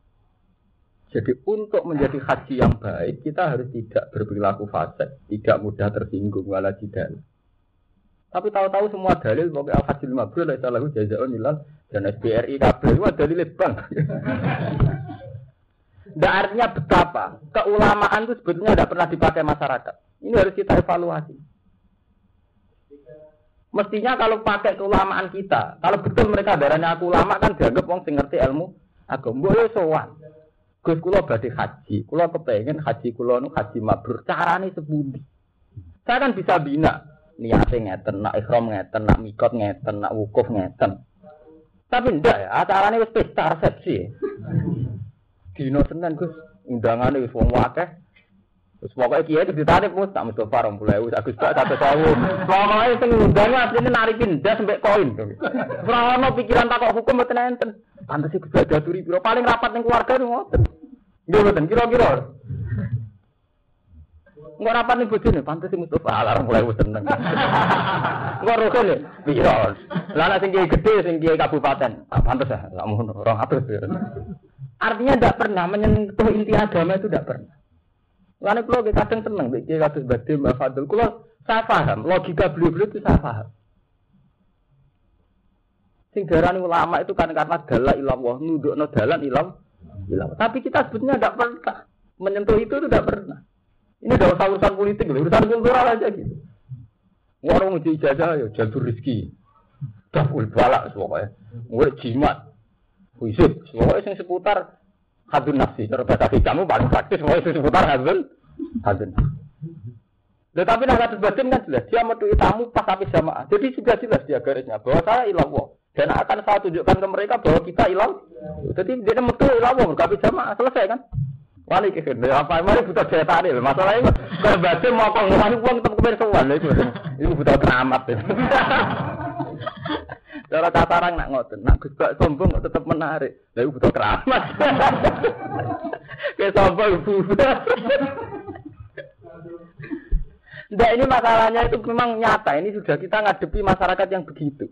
[SPEAKER 1] Jadi untuk menjadi haji yang baik kita harus tidak berperilaku fasik, tidak mudah tersinggung wala jidal. Tapi tahu-tahu semua dalil pokoknya al haji lima bulan salah jazaun nilal dan SBRI kabel itu dalil bank. Tidak artinya betapa keulamaan itu sebetulnya tidak pernah dipakai masyarakat. Ini harus kita evaluasi. Mestinya kalau pakai keulamaan kita, kalau betul mereka darahnya aku ulama kan dianggap wong sing ngerti ilmu agama. Boleh sowan. Gus kula badhe haji, kula kepengen haji kula nu haji mabrur. Carane sepundi? Saya kan bisa bina niatnya ngeten, nak ikhram ngeten, nak mikot ngeten, nak wukuf ngeten. Tapi ndak ya, acarane wis pesta resepsi. Dino Senin Gus, undangane wis wong akeh. Terus pokoknya kiai itu ditarik mus, tak mesti parang mulai us agus tak satu tahun. Pokoknya sing undangnya aslinya nari pindah sampai koin. Serono pikiran takok hukum betul enten. Pantas sih gus jaturi biro paling rapat ning keluarga nih ngoten. Nggih betul, kira-kira. Enggak rapat nih bojone, pantas sih Mustafa alarm mulai us seneng. Enggak rukun ya, biro. Nek sing kiai gede, sing kiai kabupaten, pantas ya, lamun orang atus. Artinya tidak pernah menyentuh inti agama itu tidak pernah. Lalu kalau kadang seneng, bikin kasus badim, Mbak Fadil. Kalau saya paham, logika beliau-beliau itu saya paham. Sing darani ulama itu kan karena dalah ilallah, nuduk no dalan ilam, ilam. Tapi kita sebetulnya tidak pernah menyentuh itu tidak pernah. Ini udah usah urusan politik, urusan kultural aja gitu. Warung uji ijazah ya jalur rezeki. Dakul balak pokoknya. Gue jimat. Wisud. Pokoknya yang seputar hadun nafsi. Cara bahasa kamu paling praktis. Pokoknya seputar hadun. Hadun. Tetapi nak kasus batin kan jelas. Dia metuhi tamu pas habis jamaah. Jadi sudah jelas dia garisnya. Bahwa saya ilallah. Dan akan saya tunjukkan ke mereka bahwa kita ilang. Jadi dia metu ilallah. Habis jamaah. Selesai kan? Wali kekir, apa mari butuh daya tarik. Masalahnya berbatin mau pengurangi uang tetap kepen sowan. Itu butuh keramat. Cara katarang nak ngoten, nak Gus Bak sombong kok tetep menarik. Lah iku butuh keramat. Kayak sombong budak. Nggak ini masalahnya itu memang nyata. Ini sudah kita ngadepi masyarakat yang begitu.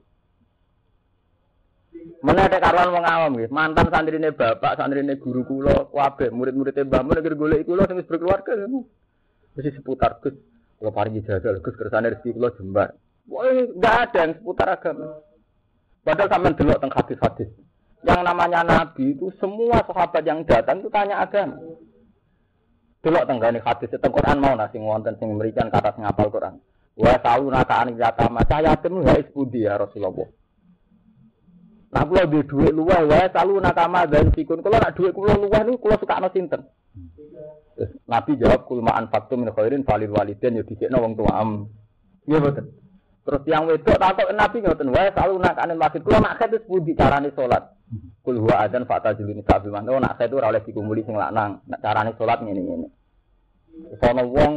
[SPEAKER 1] Mana ada karuan wong awam gitu. Mantan santrine bapak, santrine guru kula, wabe, murid-muridnya mbah mun negeri golek kula sing wis berkeluarga. Mesti seputar Gus. Kalau paling jajal, Gus kersane rezeki kula jembar. Wah, enggak ada yang seputar agama. Padahal sampean delok teng hadis-hadis. Yang namanya nabi itu semua sahabat yang datang itu tanya agama. Delok teng gane hadis teng Quran mau nasi wonten sing memberikan kata sing ngapal Quran. Wa tahu naka anik yatama saya yatim ya isbudi ya Rasulullah. Nah kula duwe dhuwit luweh wae salu nakama dan fikun. Kula nak dhuwit kula luweh niku kula sukakno sinten? Nabi jawab kul ma'an faktu min khairin falil waliden ya disikno wong tuam. Iya betul. Terus yang wedok takut Nabi ngoten wae selalu nak anen masjid kula nak itu pundi carane salat. Kul huwa adzan fatajiluni sabi man. Oh nak itu ora oleh dikumuli sing lanang. Nak carane salat ngene-ngene. Sono wong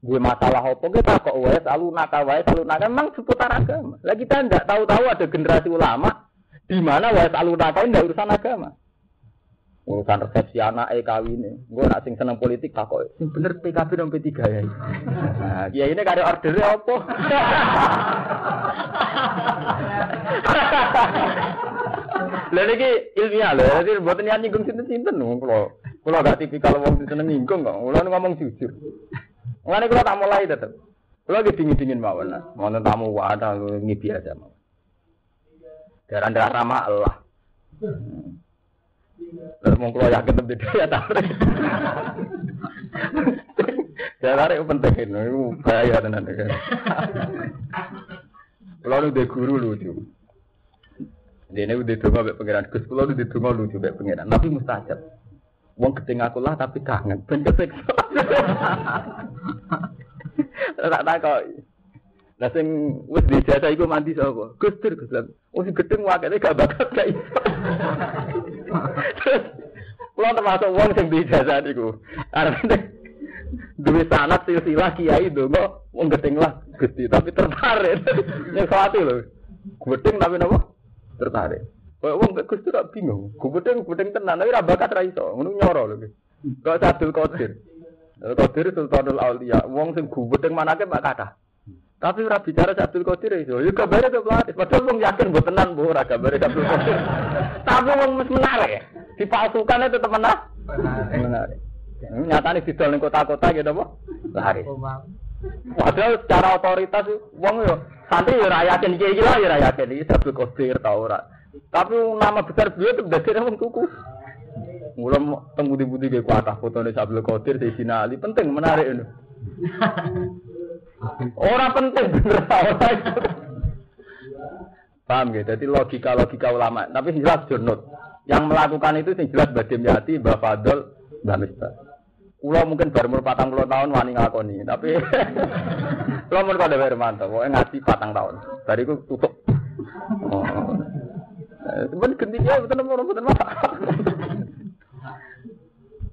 [SPEAKER 1] gue masalah apa kita kok wae selalu nak wae selalu nak memang seputar agama. Lah kita ndak tahu-tahu ada generasi ulama di mana wae selalu nak ndak urusan agama urusan resepsi anak eh kawin gue nak sing seneng politik tak kok sing bener PKB dan P3 ya nah, ya ini kado ordernya apa Lha niki ilmiah lho, jadi buatan yang nyinggung sinten-sinten kalau kalau gak tipikal wong seneng nyinggung kok. Kula ngomong jujur. Mulane kula tak mulai tetep. Kula lagi dingin-dingin mawon. Wonten tamu wadah ngi biasa mawon. Daran darah ramah Allah. Terus mau keluar yakin tapi dia tarik. Ya tarik penting itu bahaya tenan. Kalau udah guru lucu. Dia ini udah donga mbek pangeran Gus, udah donga lucu mbek pangeran. Nabi mustajab. Wong gedeng aku lah tapi kangen, ben kesiksa. Tak tak kok. Lah sing wis dijasa iku mandi sapa? Gus Dur Gus. Oh gedeng wakene gak bakat gak iso. Kulo termasuk wong sing dijasa niku. Arep duwe sanat silsilah kiai donga wong gedeng lah Gusti tapi tertarik. Nek kuwati lho. Gedeng tapi napa? Tertarik. Kok wong Gus Dur bingung. Gedeng gedeng tenan tapi ra bakat ra iso. Ngono nyoro lho. Kok Abdul Qadir. Qadir Sultanul Auliya. Wong sing gubedeng manake mak kathah. Tapi ora bicara Abdul Qadir itu. Ya kabare ke pelatih. Padahal wong yakin mbok tenan mbok ora kabare Abdul Qadir. Tapi wong mesti menarik. Dipalsukan itu tetep menarik. Menarik. Nyatane didol ning kota-kota gitu apa? Laris. Padahal secara otoritas wong yo santri yo ra yakin iki iki lah yo ra yakin iki Abdul Qadir ta ora. Tapi nama besar beliau itu dadi wong tuku. Mula teng budi-budi ge kuatah fotone Abdul Qadir di Ali penting menarik ini. Orang penting bener Paham gitu? Jadi logika-logika ulama. Tapi jelas jurnut. Yang melakukan itu sing jelas Badim Yati, Mbak Fadol, Mbak Misbah. Kulo mungkin baru umur patang puluh tahun wani ngakoni, tapi kulo mau kode Hermanto, pokoknya ngaji patang tahun. Bariku tutup. Oh. Cuman gentinya betul betul betul masalah.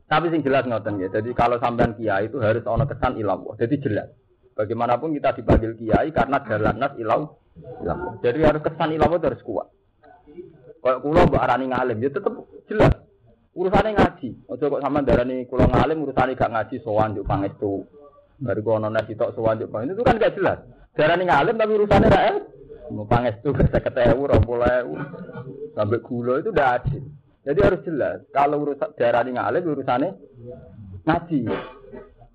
[SPEAKER 1] Tapi sing jelas ngoten ya. Jadi kalau sampean kiai itu harus ono kesan ilah. Jadi jelas. Bagaimanapun kita dipanggil kiai karena jalan nas ilau. Jadi harus kesan ilah harus kuat. Kalau kulo mbak arani ngalim, ya tetap jelas. Urusannya ngaji. Ojo kok sama darani kulo ngalim urusannya gak ngaji sowan juk pangestu. Baru kok ono nasi tok sowan juk pangestu itu kan gak jelas. Darani ngalim tapi urusannya ra Mau pangestu bisa ketemu rompulewu sampai gula itu udah adil. Jadi harus jelas. Kalau urusan darani ngalim urusannya ngaji.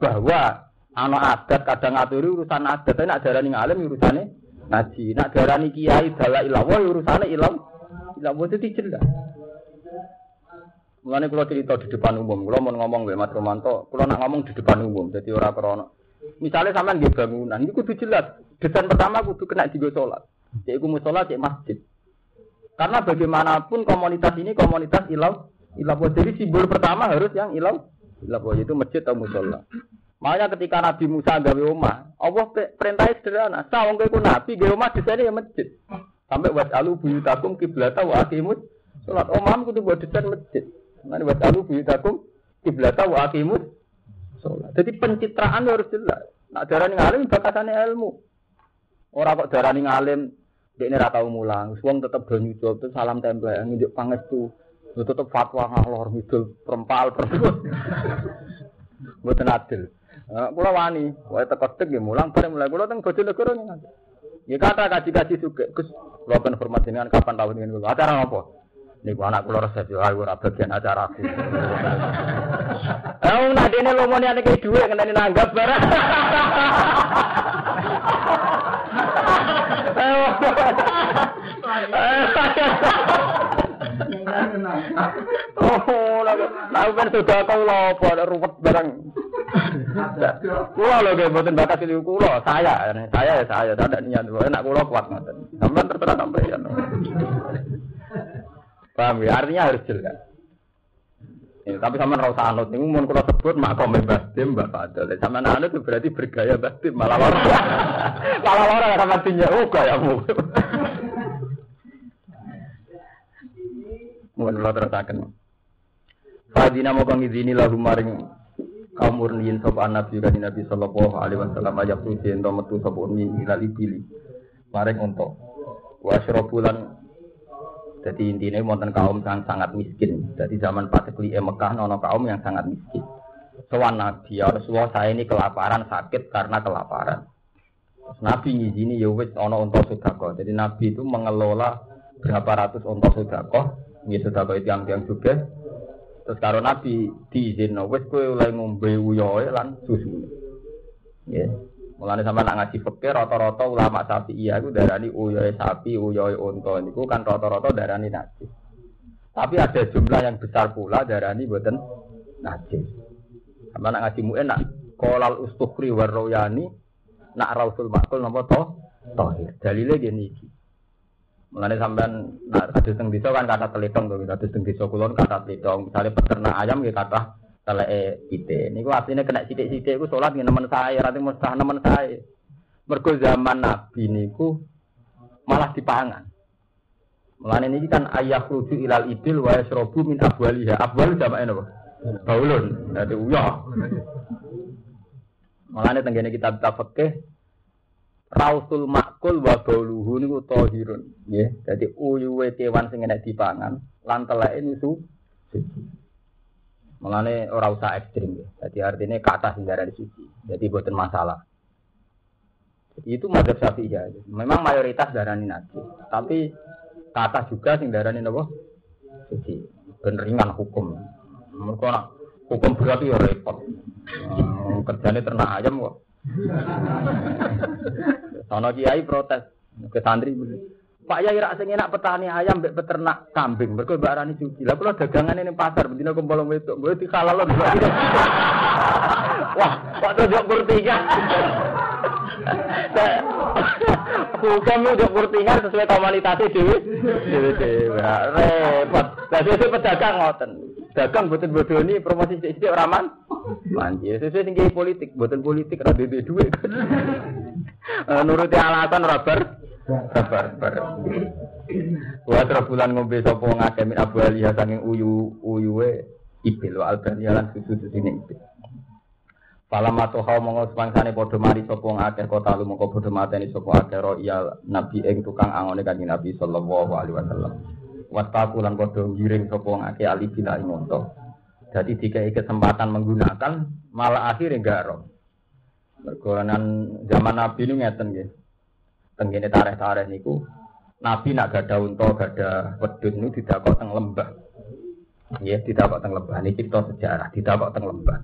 [SPEAKER 1] Bahwa anak adat kadang ngaturi urusan adat, tapi nak darani ngalim urusannya ngaji. Nak darani kiai dala ilawo urusannya ilam. Ilawo itu jelas. Mulane kula cerita di depan umum, kula mau ngomong mbek Mas Romanto, kula nak ngomong di depan umum, jadi ora krana. Misalnya sampean nggih bangunan, ini kudu jelas. Desain pertama kudu kena digo salat. Cek iku musola, cek masjid. Karena bagaimanapun komunitas ini komunitas ilau ilau jadi simbol pertama harus yang ilau ilau itu masjid atau musola. Makanya ketika Nabi Musa gawe omah, Allah perintahnya sederhana. Sawang kowe nabi gawe omah desainnya ya masjid. Sampai wasalu buyutakum kiblata wa aqimus salat. Omah kudu buat desain masjid. Nanti buat alu buyutakum kiblata wa akimus sholat. Jadi pencitraan harus jelas. Nak darani ngalim bakasannya ilmu. Orang kok darani ngalim dia ini rata mulang. Suang tetap do nyucup itu salam tempel nunjuk pangestu. Tetap fatwa ngalor ngidul perempal perempuan. Mboten adil. Kula wani, wae teko tek mulang bareng mulai kula teng Bojonegoro ning. Ya kata kaji-kaji suge, Gus, kula kan hormat dengan kapan tahun ini Acara apa? Niku anak kula resep yo aku ora bagian acaraku. Eh nak dene lomone ane ke dhuwit ngene nanggap barang. Oh, lah ben sudah kau lopo ruwet barang. Kulo lho nggih mboten bakat itu kulo, saya, saya ya saya, tidak niat. Enak kulo kuat ngoten. Sampeyan terserah sampeyan. Paham ya? Artinya harus jelas. Ya, tapi sama rasa anut ini mau kalau sebut makom Mbah Dim Mbak Fadil. Sama anut itu berarti bergaya Mbah Dim malah orang malah orang sama tinya oh gayamu. Mohon Allah terasakan. Fadina mau kang izini lagu maring kaum murniin sapa nabi kan Nabi sallallahu alaihi wasallam ajak tuh ento metu sapa urni ilal ibili. Maring untuk wasyrobulan jadi intinya wonten kaum yang sangat miskin. Jadi zaman Patekli Mekah nono kaum yang sangat miskin. Soal Nabi ya Rasulullah saya ini kelaparan sakit karena kelaparan. Nabi ngizini ya wis ono unta sedekah. Jadi Nabi itu mengelola berapa ratus unta sedekah. Ini sedekah yang juga. Terus kalau Nabi diizin, wis kowe oleh ngombe uyoe lan susu. Ya. Mulane sama nak ngaji fikih rata-rata ulama sapi iya itu darani uyoy sapi, uyoy unta niku kan rata-rata darani najis. Tapi ada jumlah yang besar pula darani boten najis. Sama nak ngaji mu'en nak kolal ustukhri warroyani nak rausul makul napa to tohir. Dalile gini. Mulane sampean nak kados teng desa kan kata telitong to, kados teng desa kulon kata telitong. Misale peternak ayam nggih kata teleke kita. Niku artinya kena sidik-sidik iku salat nggih nemen saya, rati mustah nemen saya. Mergo zaman Nabi niku malah dipangan. Mulane niki kan ayah rujuk ilal idil wa yasrobu min abwaliha. Abwal jamake napa? Baulun. Dadi uyah. Mulane tenggene kita kita fikih Rausul makul wa bauluhu niku tahirun. Nggih. Dadi uyuwe kewan sing enek dipangan lan teleke suci. Ora usah ekstrim ya. Jadi artinya ke atas darah di suci. Jadi buatan masalah. Itu mazhab Syafi'i ya. Memang mayoritas darah ini najis. Tapi ke atas juga sing darah ini nopo suci. Ben ringan hukum. Nak hukum berarti ya repot. Hmm, kerjanya ternak ayam kok. Sono kiai protes ke santri Pak Yai rak sing enak petani ayam mbek peternak kambing. Mergo mbak arani suci. Lah kula dagangan ini pasar bendina kumpul wedok. Mbok dikalalon. Wah, kok tuh kurtingan. Hukum udah kurtingan sesuai komunitasnya dewi. Dewi dewi. Repot. Lah sesuk pedagang ngoten. Dagang boten bodoni promosi sithik-sithik ora man. Manji. Sesuai sing politik, buatan politik ra duwe duit. Eh, Nuruti alasan rabar rabar bar. Wa terus bulan ngombe sapa ngake min Abu Aliyah saking uyu uyuwe ibil wa albani lan susu sini ibil. Falam atoha mongko sepangsane padha mari sapa ngakeh kota lu mongko padha mateni sapa akeh ro iya nabi ing tukang angone kanjeng Nabi sallallahu alaihi wasallam. Wattaku lan padha giring sapa ngakeh ali bila. Jadi dikai kesempatan menggunakan malah akhirnya enggak roh. Zaman Nabi ini ngeten nggih. Tenggene tareh-tareh niku Nabi nak gada unta, gada wedhus niku didakok teng lembah. Nggih, didakok teng lembah. Niki kita sejarah, didakok teng lembah.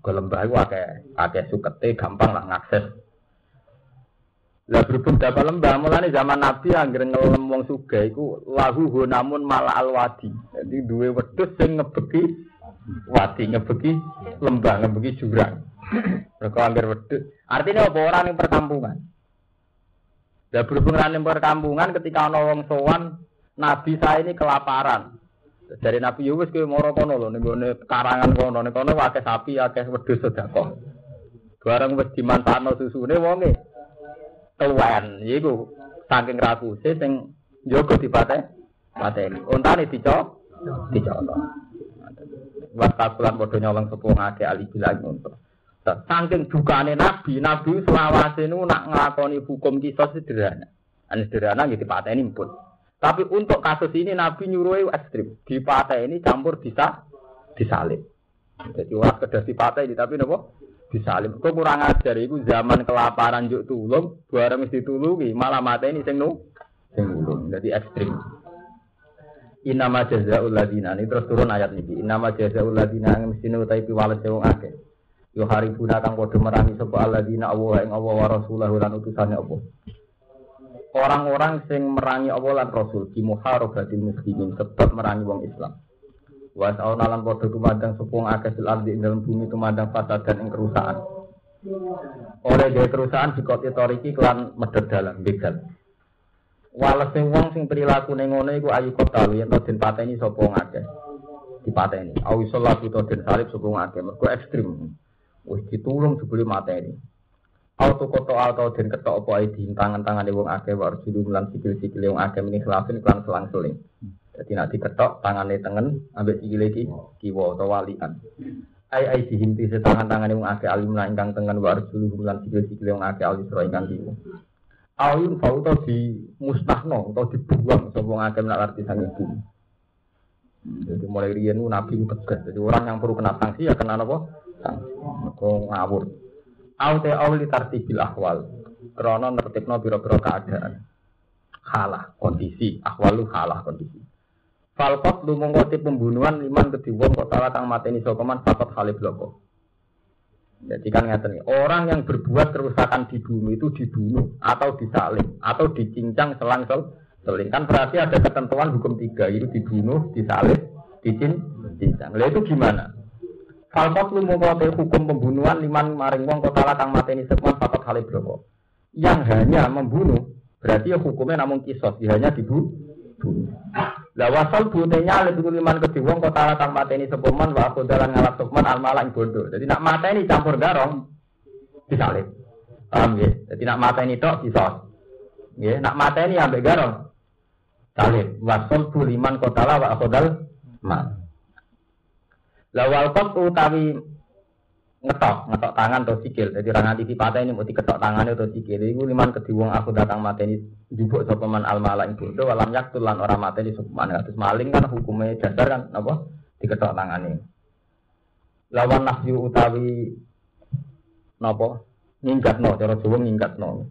[SPEAKER 1] Ke lembah itu akeh akeh sukete gampang lah ngakses. Lah berhubung dapat lembah, mulane zaman Nabi anggere ngelem wong sugih iku lahu namun malah alwadi. Jadi duwe wedhus sing ngebeki wadi ngebeki lembah ngebeki jurang. Mereka anggar wedhus. Artinya apa orang yang perkampungan? Lah berhubung yang perkampungan ketika ana wong sowan Nabi saya ini kelaparan. Dari Nabi ya wis kowe mara kono lho ning gone karangan kono ning kono akeh sapi, akeh wedhus sedekah. Bareng wis dimanfaatno susune wonge. Tuwen iku saking rakuse sing njogo dipate pateni. Untane dico dicoto. Watakulan padha nyolong sepuh ngake ali bilang untuk. Saking dukane Nabi, Nabi selawase nu nak nglakoni hukum kisah sederhana. Ane sederhana nggih dipateni pun. Tapi untuk kasus ini Nabi nyuruh ekstrim. Di ini campur bisa disalib. Jadi orang kedah ini tapi nopo disalib. Kok kurang ajar itu zaman kelaparan juk tulung, barang mesti tulungi, mata ini sing nu sing. Jadi ekstrim. Inama jazaul ladina ini terus turun ayat ini. Inama jazaul ladina yang mesti nutai piwales wong akeh. Yo haribuna kang padha merangi sapa alladzina Allah ing Allah wa rasulahu lan utusane Allah orang-orang sing merangi Allah lan Rasul di muharabatil muslimin sebab merangi wong Islam. Wa sa'una lan padha tumandang sepung akeh sil ardi ing bumi tumandang fasad dan ing kerusakan. Oleh dia kerusakan di kota toriki kelan medhot dalam begal. Walese wong sing perilaku ning ngono iku ayu kota yen den pateni sapa wong akeh. Dipateni. Awi salatu to den salib sapa wong akeh. Mergo ekstrim. Wis ditulung jebule mateni. auto koto atau den ketok apa ae di tangan-tangan wong akeh wa arjulu lan sikil-sikil wong akeh meni khilafin kan selang-seling. Dadi nek diketok tangane tengen ambek sikile iki kiwa utawa walian. Ai ai dihinti tangan-tangane wong akeh alim lan ingkang tengen wa arjulu lan sikil-sikil wong akeh alim sira ingkang kiwa. Ayun fauto di musnahno atau dibuang sapa wong akeh nak arti sang ibu. Jadi mulai riyen nabi tegas. Jadi orang yang perlu kena sanksi ya kena apa? Sanksi. Kok ngawur. Aute awli tartibil ahwal. Krono nertibno biro-biro keadaan. Halah kondisi, ahwalu halah kondisi. Falkot lu mengkoti pembunuhan liman kediwong kok salah mateni sokoman fakot halib loko. Jadi kan ngeten orang yang berbuat kerusakan di bumi itu dibunuh atau disalib atau dicincang selang sel seling kan berarti ada ketentuan hukum tiga itu dibunuh, disalib, dicincang. Lalu itu gimana? Falkot lu mengkote hukum pembunuhan liman maring wong kota kang mateni sekman fakot halib bloko. Yang hanya membunuh berarti ya hukumnya namun kisos, ya hanya dibunuh. Lah wasal butenya alih dulu liman kedhi wong kota kang mateni sepoman wa aku dalan ngalap sukman almalang bodoh. Jadi nak mateni campur garong disalib. Paham ya? Jadi nak mateni tok kisos. Ya, nak mateni ambek garong salib. Wasal bu liman kota wa aku dal mal. Lawal kot utawi ngetok, ngetok tangan atau sikil. Jadi orang nanti patah ini mau diketok tangan atau sikil. Iku liman kediwong aku datang mati ini jubuk sopeman al mala itu. Itu walam yaktul lan orang mati ini sopeman. Terus maling kan hukumnya dasar kan apa? Diketok tangan ini. Lawan nafsu utawi nopo ngingkat no, cara Jawa ngingkat no.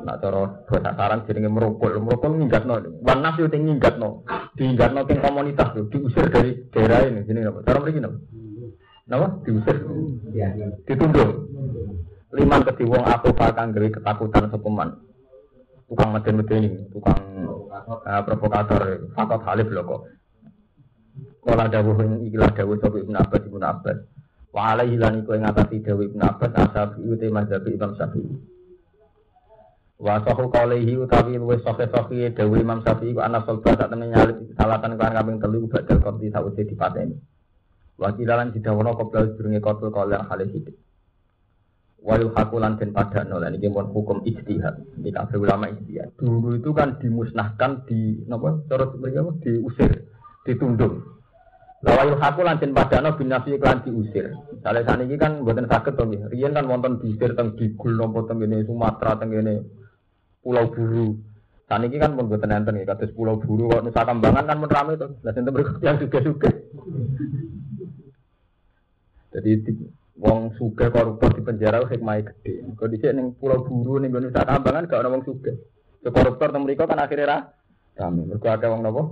[SPEAKER 1] Nak cara bahasa saran jenenge merokol, merokol ngingkat no. Wan nafsu ting ngingkat no. Diingkat no ting komunitas tuh, diusir dari daerah ini. Sini apa? Cara begini apa? Napa? Diusir. Ditunduk. Liman kedhi wong aku fakang gawe ketakutan sepeman. Tukang meden-medeni, tukang uh, provokator, fakot halif lho kok. Kala dawuh ikilah dawuh sapa Ibnu Abbas Ibnu Abbas. Wa alaihi lan iku ing ngatasi dawuh Ibnu Abbas asabi uti mazhab Imam Syafi'i. Wa sahu qalihi utawi luwih sahih sahih dawuh Imam Syafi'i ku ana sulba sak temen nyalip salatan kan kambing telu badal konti sawise dipateni. Wakilan didawono qoblal durunge kotul kala hale hidup. Wayu hakulan dan pada nol ini pun hukum ijtihad. Ini kafir ulama ijtihad. Dulu itu kan dimusnahkan di apa? Terus mereka diusir, ditunduk. Lawayu hakulan dan pada nol bin nafsi iklan diusir. Misalnya saat ini kan buatan sakit tuh, Rian kan wonten diusir teng digul nopo teng ini Sumatera teng ini Pulau Buru. Saat ini kan pun buatan enten ya, kata Pulau Buru. Nusa Kambangan kan pun ramai tuh. Nah, itu berikut yang juga juga. Jadi wong suge koruptor di penjara hikmah gede. Kalau di sini pulau buru nih gue nusa kambangan gak ada wong suge. koruptor temen kan akhirnya ra kami. Mereka ada wong nopo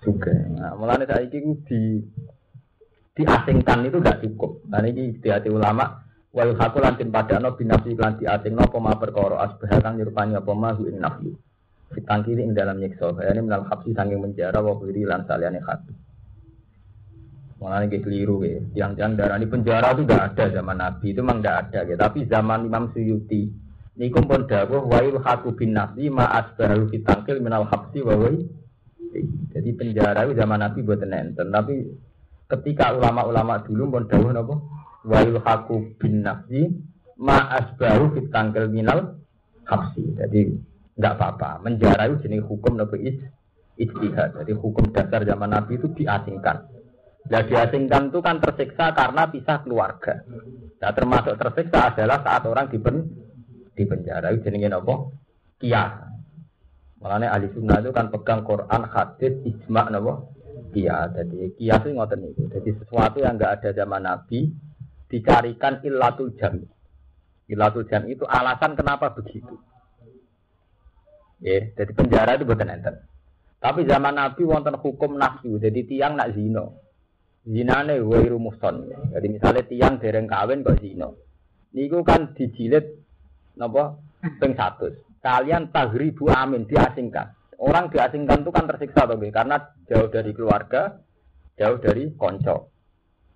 [SPEAKER 1] suge. Nah, mulane saya ini di diasingkan itu gak cukup. Nah ini di hati ulama wal hakul lantin pada no binafsi lan diasing no poma perkoro asbah kang nyerupani apa ma ing nafsu. Fitangkiri ing dalam nyiksa. Ini menal habsi sanging menjara wa lan saliyane hati. Malah ini keliru ya. Tiang-tiang darah ini penjara itu tidak ada zaman Nabi itu memang tidak ada ya. Tapi zaman Imam Suyuti ini pun dawuh wa haku bin nasi ma asbaru fitangkil minal habsi wa Jadi penjara itu zaman Nabi buat nenten. Tapi ketika ulama-ulama dulu pun dawuh napa? Wa haku bin nasi ma asbaru fitangkil minal habsi. Jadi enggak apa-apa. Menjara itu jenis hukum nabi ijtihad. Jadi hukum dasar zaman Nabi itu diasingkan. Nah diasingkan itu kan tersiksa karena pisah keluarga. Nah termasuk tersiksa adalah saat orang di, pen, di penjara. Itu jenengin apa? Kias. Makanya ahli sunnah itu kan pegang Quran, hadis, ijma, apa? Kias. Jadi kias itu ngoten itu. Jadi sesuatu yang enggak ada zaman Nabi dicarikan illatul jam. Illatul jam itu alasan kenapa begitu. Ya, jadi penjara itu bukan enten. Tapi zaman Nabi wonten hukum nafsu, jadi tiang nak zino zinane wairu muhson. Jadi misalnya tiang dereng kawin kok zina. Niku kan dijilid napa ping 100. Kalian tahribu amin diasingkan. Orang diasingkan itu kan tersiksa toh, karena jauh dari keluarga, jauh dari konco.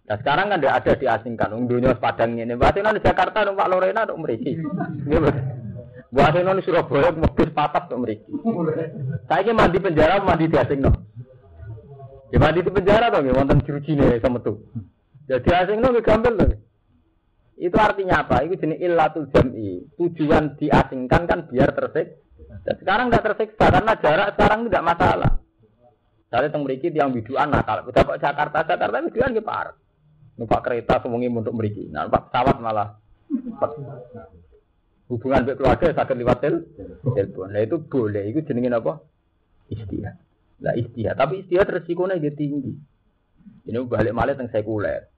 [SPEAKER 1] Nah sekarang kan tidak ada diasingkan. Ung dunia padang ini. Berarti di Jakarta, Pak Lorena, untuk meriki. Buat di Surabaya, mobil papat untuk meriki. Saya ini mandi penjara, mandi diasingkan. Ya mandi di penjara toh, ya wonten nih sama tuh. Jadi asing nggak gampang loh. Itu artinya apa? Itu jenis illatul jam'i. Tujuan diasingkan kan biar tersik. Dan sekarang tidak tersiksa karena jarak sekarang tidak masalah. Saya teng mriki yang biduan nakal. Dapat Jakarta, Jakarta biduan ki par. Numpak kereta semuanya untuk mriki. Nah, numpak pesawat malah. Hubungan dengan keluarga sakit lewat telepon. Nah itu boleh. Itu jenengin apa? Istilah. Lah istihad, tapi istihad resikonya dia tinggi. Ini balik malah tentang sekuler.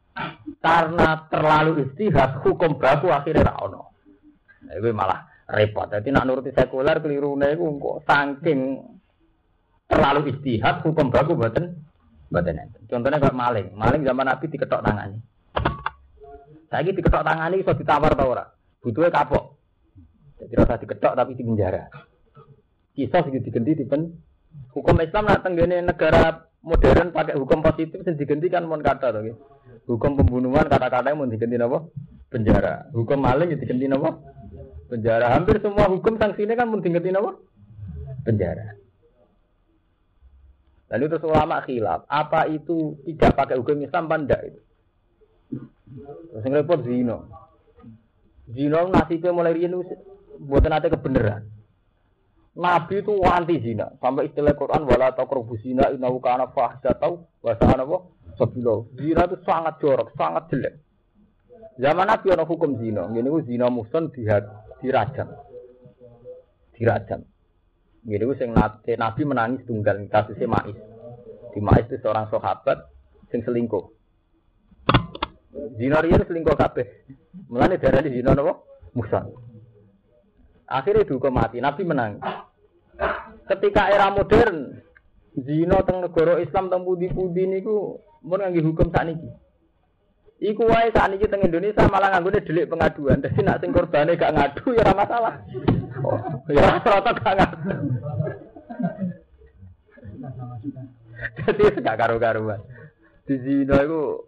[SPEAKER 1] Karena terlalu istihad, hukum baku akhirnya rano. Nah, itu malah repot. Jadi nak nuruti sekuler keliru nih, kok saking terlalu istihad, hukum baku buatan buatan Contohnya kayak maling, maling zaman Nabi diketok tangannya. Saya ini diketok tangannya bisa ditawar tau ora. Butuhnya kapok. Jadi rasa diketok tapi di penjara. Kisah segitu diganti di pen Hukum Islam nak tenggene negara modern pakai hukum positif sing diganti kan mon kata to Hukum pembunuhan kata-kata yang mau diganti apa? Penjara. Hukum maling ya diganti apa? Penjara. Hampir semua hukum sanksinya kan mau diganti apa? Penjara. Dan itu ulama khilaf. Apa itu tidak pakai hukum Islam apa itu? Terus repot zino. Zino nasibnya mulai rian buatan nanti kebenaran. Nabi itu anti zina. Sampai istilah Quran wala taqrabu zina innahu kana fahsyatan wa sa'ana wa sabila. Zina itu sangat jorok, sangat jelek. Zaman Nabi ada hukum zina. Ini ku zina muson dirajam. Dirajam. Ini ku sing Nabi menangis tunggal kasusnya Ma'is. Di Ma'is itu seorang sahabat sing selingkuh. Zina riyen selingkuh kabeh. Mulane darani zina napa? Muson. Akhirnya dihukum mati. Nabi menang. Ketika era modern, zina teng negara Islam teng pudi-pudi niku mun ngangge hukum sakniki. Iku wae sakniki teng Indonesia malah nganggone delik pengaduan. Dadi nak sing korbane gak ngadu ya ora masalah. Oh, ya rata gak ngadu. Jadi gak karu-karuan. Di zina iku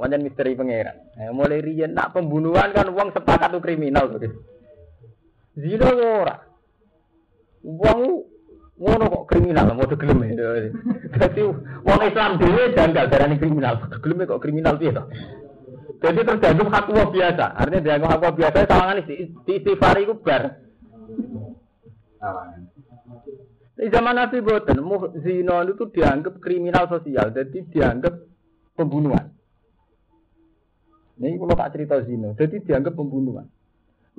[SPEAKER 1] wajan misteri pangeran. Eh, mulai riyen nak pembunuhan kan uang sepakat tuh kriminal tuh. Zina ora. Wong ngono kok kriminal, mau gelem ya. Jadi wong Islam dhewe janggal darani kriminal. Gelem kok kriminal piye to? Jadi terus dianggap hak biasa. Artinya dianggap hak biasa sawangan istighfar iku bar. Di zaman Nabi Boten, zina itu dianggap kriminal sosial, jadi dianggap pembunuhan. Ini kalau tak cerita zina, jadi dianggap pembunuhan.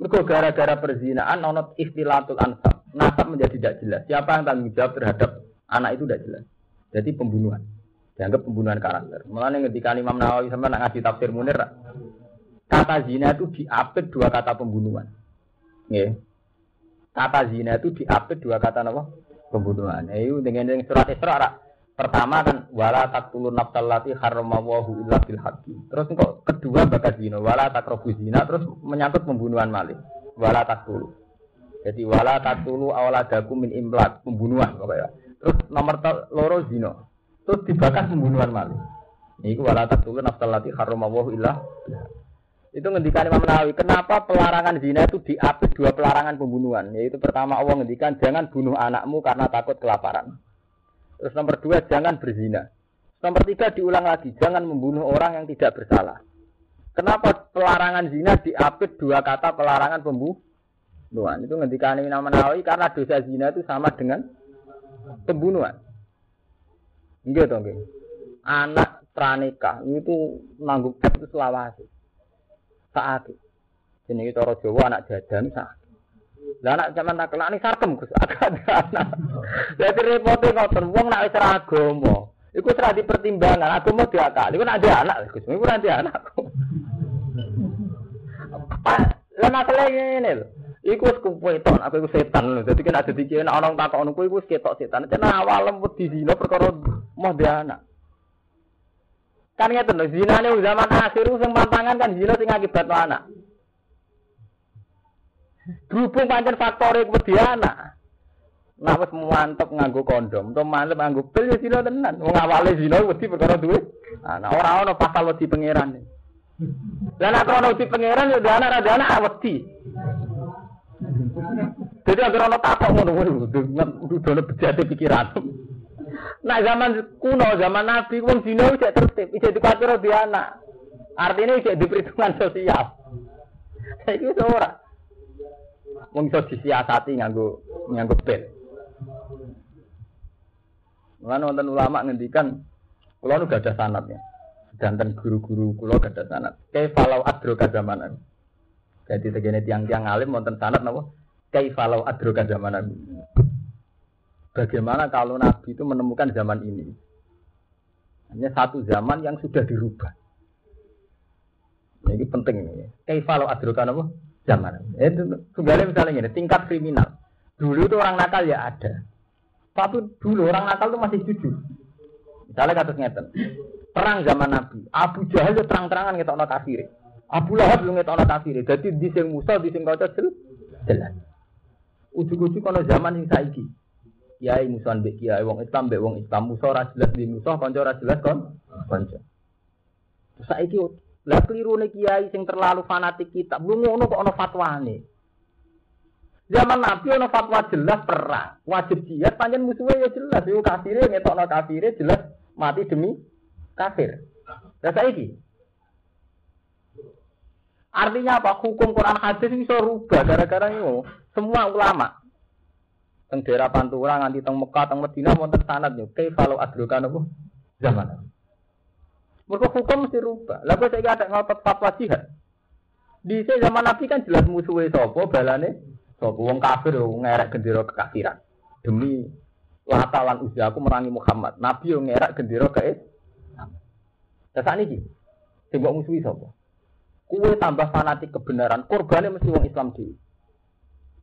[SPEAKER 1] Mereka gara-gara perzinaan, nonot istilatul ansab. Nasab menjadi tidak jelas. Siapa yang tanggung jawab terhadap anak itu tidak jelas. Jadi pembunuhan. Dianggap pembunuhan karakter. Mulanya ketika Imam Nawawi sama nak ngasih tafsir munir, kata zina itu diapit dua kata pembunuhan. Nggih. Kata zina itu diapit dua kata apa? Pembunuhan. Itu dengan surat Isra Pertama kan wala taqtulun nafsal lati harramawahu illa bil haqqi. Terus kok kedua bakat zina wala taqrabu zina terus menyangkut pembunuhan malih. Wala taqtulu. Jadi wala taqtulu awladakum min imlak, pembunuhan pokoknya. Terus nomor loro zina. Terus dibakar pembunuhan malih. Ini wala taqtulun nafsal lati harramawahu illa itu ngendikan Imam Nawawi, kenapa pelarangan zina itu diapit dua pelarangan pembunuhan? Yaitu pertama Allah ngendikan jangan bunuh anakmu karena takut kelaparan. Terus nomor dua, jangan berzina. Nomor tiga, diulang lagi, jangan membunuh orang yang tidak bersalah. Kenapa pelarangan zina diapit dua kata pelarangan pembunuhan? Itu ngendikan Imam Nawawi karena dosa zina itu sama dengan pembunuhan. Enggak dong. Anak pranikah itu nanggung itu selawasi. Saat. Ini orang Jawa anak jadan saat lah anak zaman nak kelani sarkem Gus. Jadi repotnya ngoten wong nak wis agama. Iku ora dipertimbangkan, agama diakali. Iku nak ada anak Gus, iku nanti anak. Lah nak ngene lho. Iku wis kuweton, aku iku setan lho. Dadi kan ada dikira nek ana takon kuwi wis ketok setan. Cenah awalem wedi dina perkara mau dia anak. Kan ngeten lho, zinane zaman akhir sing pantangan kan zina sing akibat anak. Berhubung pancen faktore wedi anak. Nak wis mantep nganggo kondom, to mantep nganggo pil ya sira tenan. Wong awale zina wedi perkara duwe. Anak ora ana pasal wedi pangeran. Lah nek ana wedi pangeran ya anak ada anak wedi. Jadi agar ana takok ngono kuwi dudono bejate pikiran. Nah zaman kuno, zaman Nabi wong zina wis tertib, wis dikuatir di anak. Artinya wis diperhitungan sosial. Saiki ora wong iso disiasati nganggo nganggo pil. Lan wonten ulama ngendikan kula nu gak ada sanatnya. Danten guru-guru kula gak ada sanat. Kaifalau adro kadzamanan. Jadi tegene tiang-tiang alim wonten sanat napa? Kaifalau adro kadzamanan. Bagaimana kalau Nabi itu menemukan zaman ini? Hanya satu zaman yang sudah dirubah. Ini penting ini. Kaifalau adro apa? Zaman. Itu tunggalnya misalnya ini tingkat kriminal. Dulu itu orang nakal ya ada. Tapi dulu orang nakal itu masih jujur. Misalnya kata ngeten. Perang zaman Nabi. Abu Jahal itu terang-terangan ngetokno kafir. Abu Lahab itu ngetokno kafir. Jadi di sing Musa, di sing Kaca jelas. Ujuk-ujuk kono zaman sing saiki. Kiai Musa mbek kiai wong Islam mbek wong Islam Musa ora jelas di Musa kanca ora jelas kon kanca. Saiki lah nih kiai sing terlalu fanatik kita. Belum ngono kok ana fatwane. Zaman Nabi ana fatwa jelas perang, wajib jihad panjen musuhnya ya jelas. Yo kafire ngetokno kafire jelas mati demi kafir. Lah saiki Artinya apa? Hukum Quran hadis bisa rubah gara-gara ini. Semua ulama teng daerah Pantura nganti teng Mekah teng Madinah wonten sanad yo kalau adrokan apa zaman. Mereka hukum mesti rubah. Lalu saya ada ngotot fatwa jihad. Di zaman Nabi kan jelas musuhnya sopo, balane sopo. Wong kafir, wong ngerek gendera kekafiran. Demi latalan usia aku merangi Muhammad. Nabi yang ngerek gendera ke Nah, saat ini, coba musuhi sopo. Kue tambah fanatik kebenaran, korbannya mesti wong Islam di.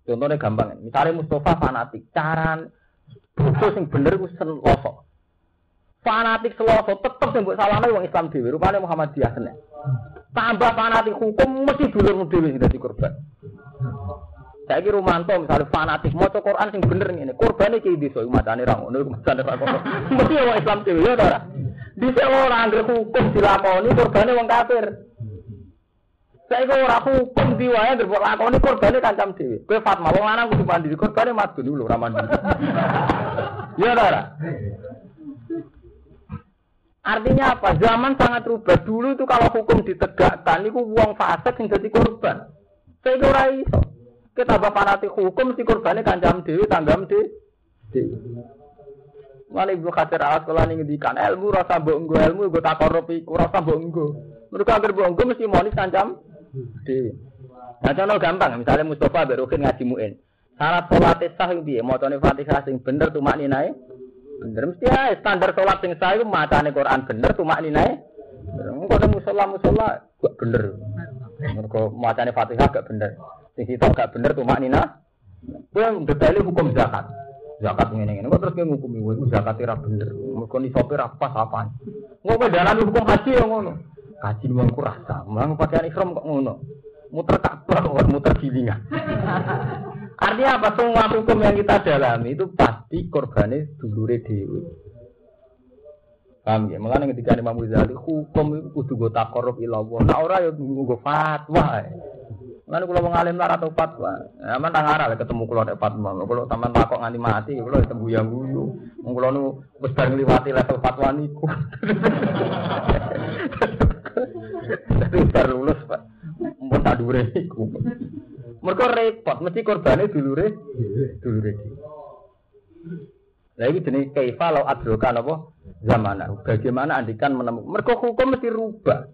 [SPEAKER 1] Contohnya gampang, misalnya Mustafa fanatik, caran bocor sing bener itu sen losok fanatik seloso tetep yang buat salahnya wong Islam dewi rupanya Muhammadiyah kena tambah fanatik hukum mesti dulur dewi sudah korban saya kira Rumanto misalnya fanatik mau Quran sing bener ini korbannya kayak di soal matane rang ini matane rang mesti wong Islam dewi ya ora di orang angger hukum dilakoni korbannya wong kafir kok ora hukum diwae ndek lakoni korbane kancam dhewe. Kowe Fatma wong lanang kudu mandi korbane madu dulu ora mandi. Ya ora. Artinya apa? Zaman sangat rubah. Dulu itu kalau hukum ditegakkan, itu uang fasik yang jadi korban. Saya kira. Kita tambah fanatik hukum, si korbannya kancam dewi, tanggam dewi. Mana ibu khatir alat sekolah ini ngendikan ilmu rasa bonggo ilmu gue tak korup iku rasa bonggo. Mereka hampir bonggo mesti monis kancam dewi. Nah contoh gampang, misalnya Mustafa berukin ngaji muin. Syarat sholat sah yang biye, mau fatihah sing bener tuh makni naik. Bener mesti ya standar sholat sing sah itu macane Quran bener tuh makni naik. Engko ada musola musola gak bener. Mergo macane Fatihah gak bener. Sing sitok gak bener tuh makni nah. Kuwi detaile hukum zakat. Zakat ngene ngene kok terus kowe ngukumi kowe zakat ora bener. Mergo nisope ra pas apa. Ngopo dalan hukum haji yo ngono. Haji wong ku rasa, mang pakaian ihram kok ngono. Muter Ka'bah muter gilingan. Artinya apa? Semua hukum yang kita dalami itu pasti korbannya dulure dewi. Paham ya? Mengenai ketika Imam Ghazali hukum itu kudu go takorup ilallah. Nah orang ya go fatwa. Mengenai kalau mengalim lara atau fatwa. Aman tak ngarah ketemu kalau ada fatwa. Kalau taman takok nganti mati, kalau ketemu yang guyu. Kalau nu wis bareng liwati level fatwa niku. Tapi baru lulus pak. Mau tak dure niku. Mereka repot, mesti korbannya dulure, dulure. Nah ini jenis kaifa lau adrokan apa zaman. Bagaimana andikan menemukan? Mereka hukum mesti rubah.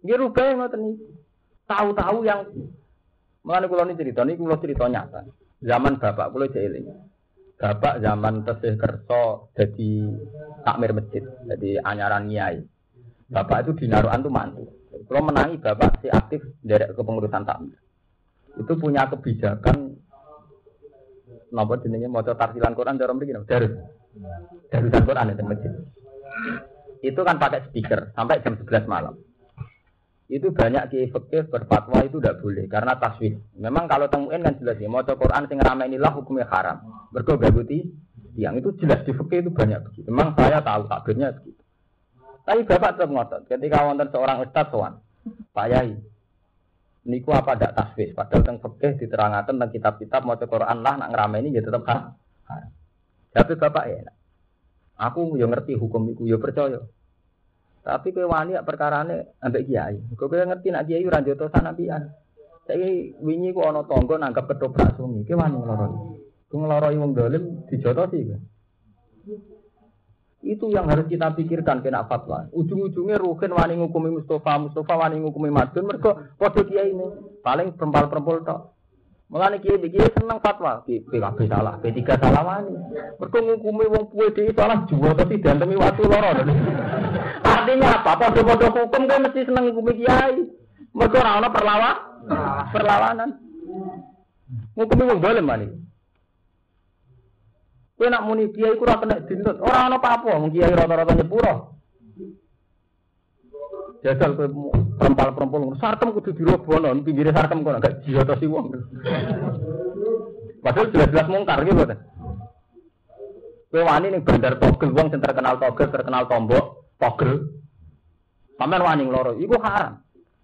[SPEAKER 1] Ini rubah yang ngoten Tahu-tahu yang Mengenai kulo ini cerita, ini kulo cerita nyata. Zaman bapak kulo jahilin. Bapak zaman tesih kerso jadi takmir masjid, jadi anyaran nyai. Bapak itu dinaruhan tuh mantu. Kalau menangi bapak si aktif dari kepengurusan takmir itu punya kebijakan napa jenenge maca tartilan Quran cara mriki dari dari Quran itu masjid. Itu kan pakai speaker sampai jam 11 malam. Itu banyak kiai fikih berfatwa itu tidak boleh karena taswif. Memang kalau temuin kan jelas ya maca Quran sing rame inilah hukumnya haram. Mergo gaguti yang itu jelas di fikih itu banyak begitu. Memang saya tahu takbirnya begitu. Tapi Bapak tetap ngotot ketika wonten seorang ustaz sowan, Pak Yai, niku apa ndak tasbih padahal teng fikih diterangkan tentang kitab-kitab mau Quran lah nak ngerameni ya tetap ha. Tapi bapak ya, aku yo ngerti hukum iku yo percaya. Tapi kowe wani perkara ini ambek kiai. Kowe ngerti nak kiai ora joto sanapian. Saiki wingi ku ana tangga nanggap ketoprak sungi. Kowe wani ngloroi. Ku ngloroi wong dolim dijotosi kowe. Itu yang harus kita pikirkan kena fatwa. Ujung-ujungnya Rukin wani ngukumi Mustafa, Mustafa wani ngukumi Madun. Mereka kode kiai ini paling perempal-perempal tok. Mengenai kiai kiai senang fatwa. PKB salah, P3 salah wani. Mereka ngukumi wong puwe di salah jual tapi dan demi waktu loro. Artinya apa? Podo-podo hukum kan mesti senang ngukumi kiai. Mereka orang perlawan, perlawanan. Ngukumi wong dolim wani. Kowe nak muni kiai ku ora kena dintut. Ora ana apa-apa, wong kiai rata-rata nyepuro. Jajal kowe perempal-perempal sarkem kudu dirobono, pinggire sarkem kok gak si wong. Padahal jelas-jelas mungkar gitu kan. Kowe wani ning bandar togel wong sing terkenal togel, terkenal tombok, togel. Sampeyan wani loro, iku haram.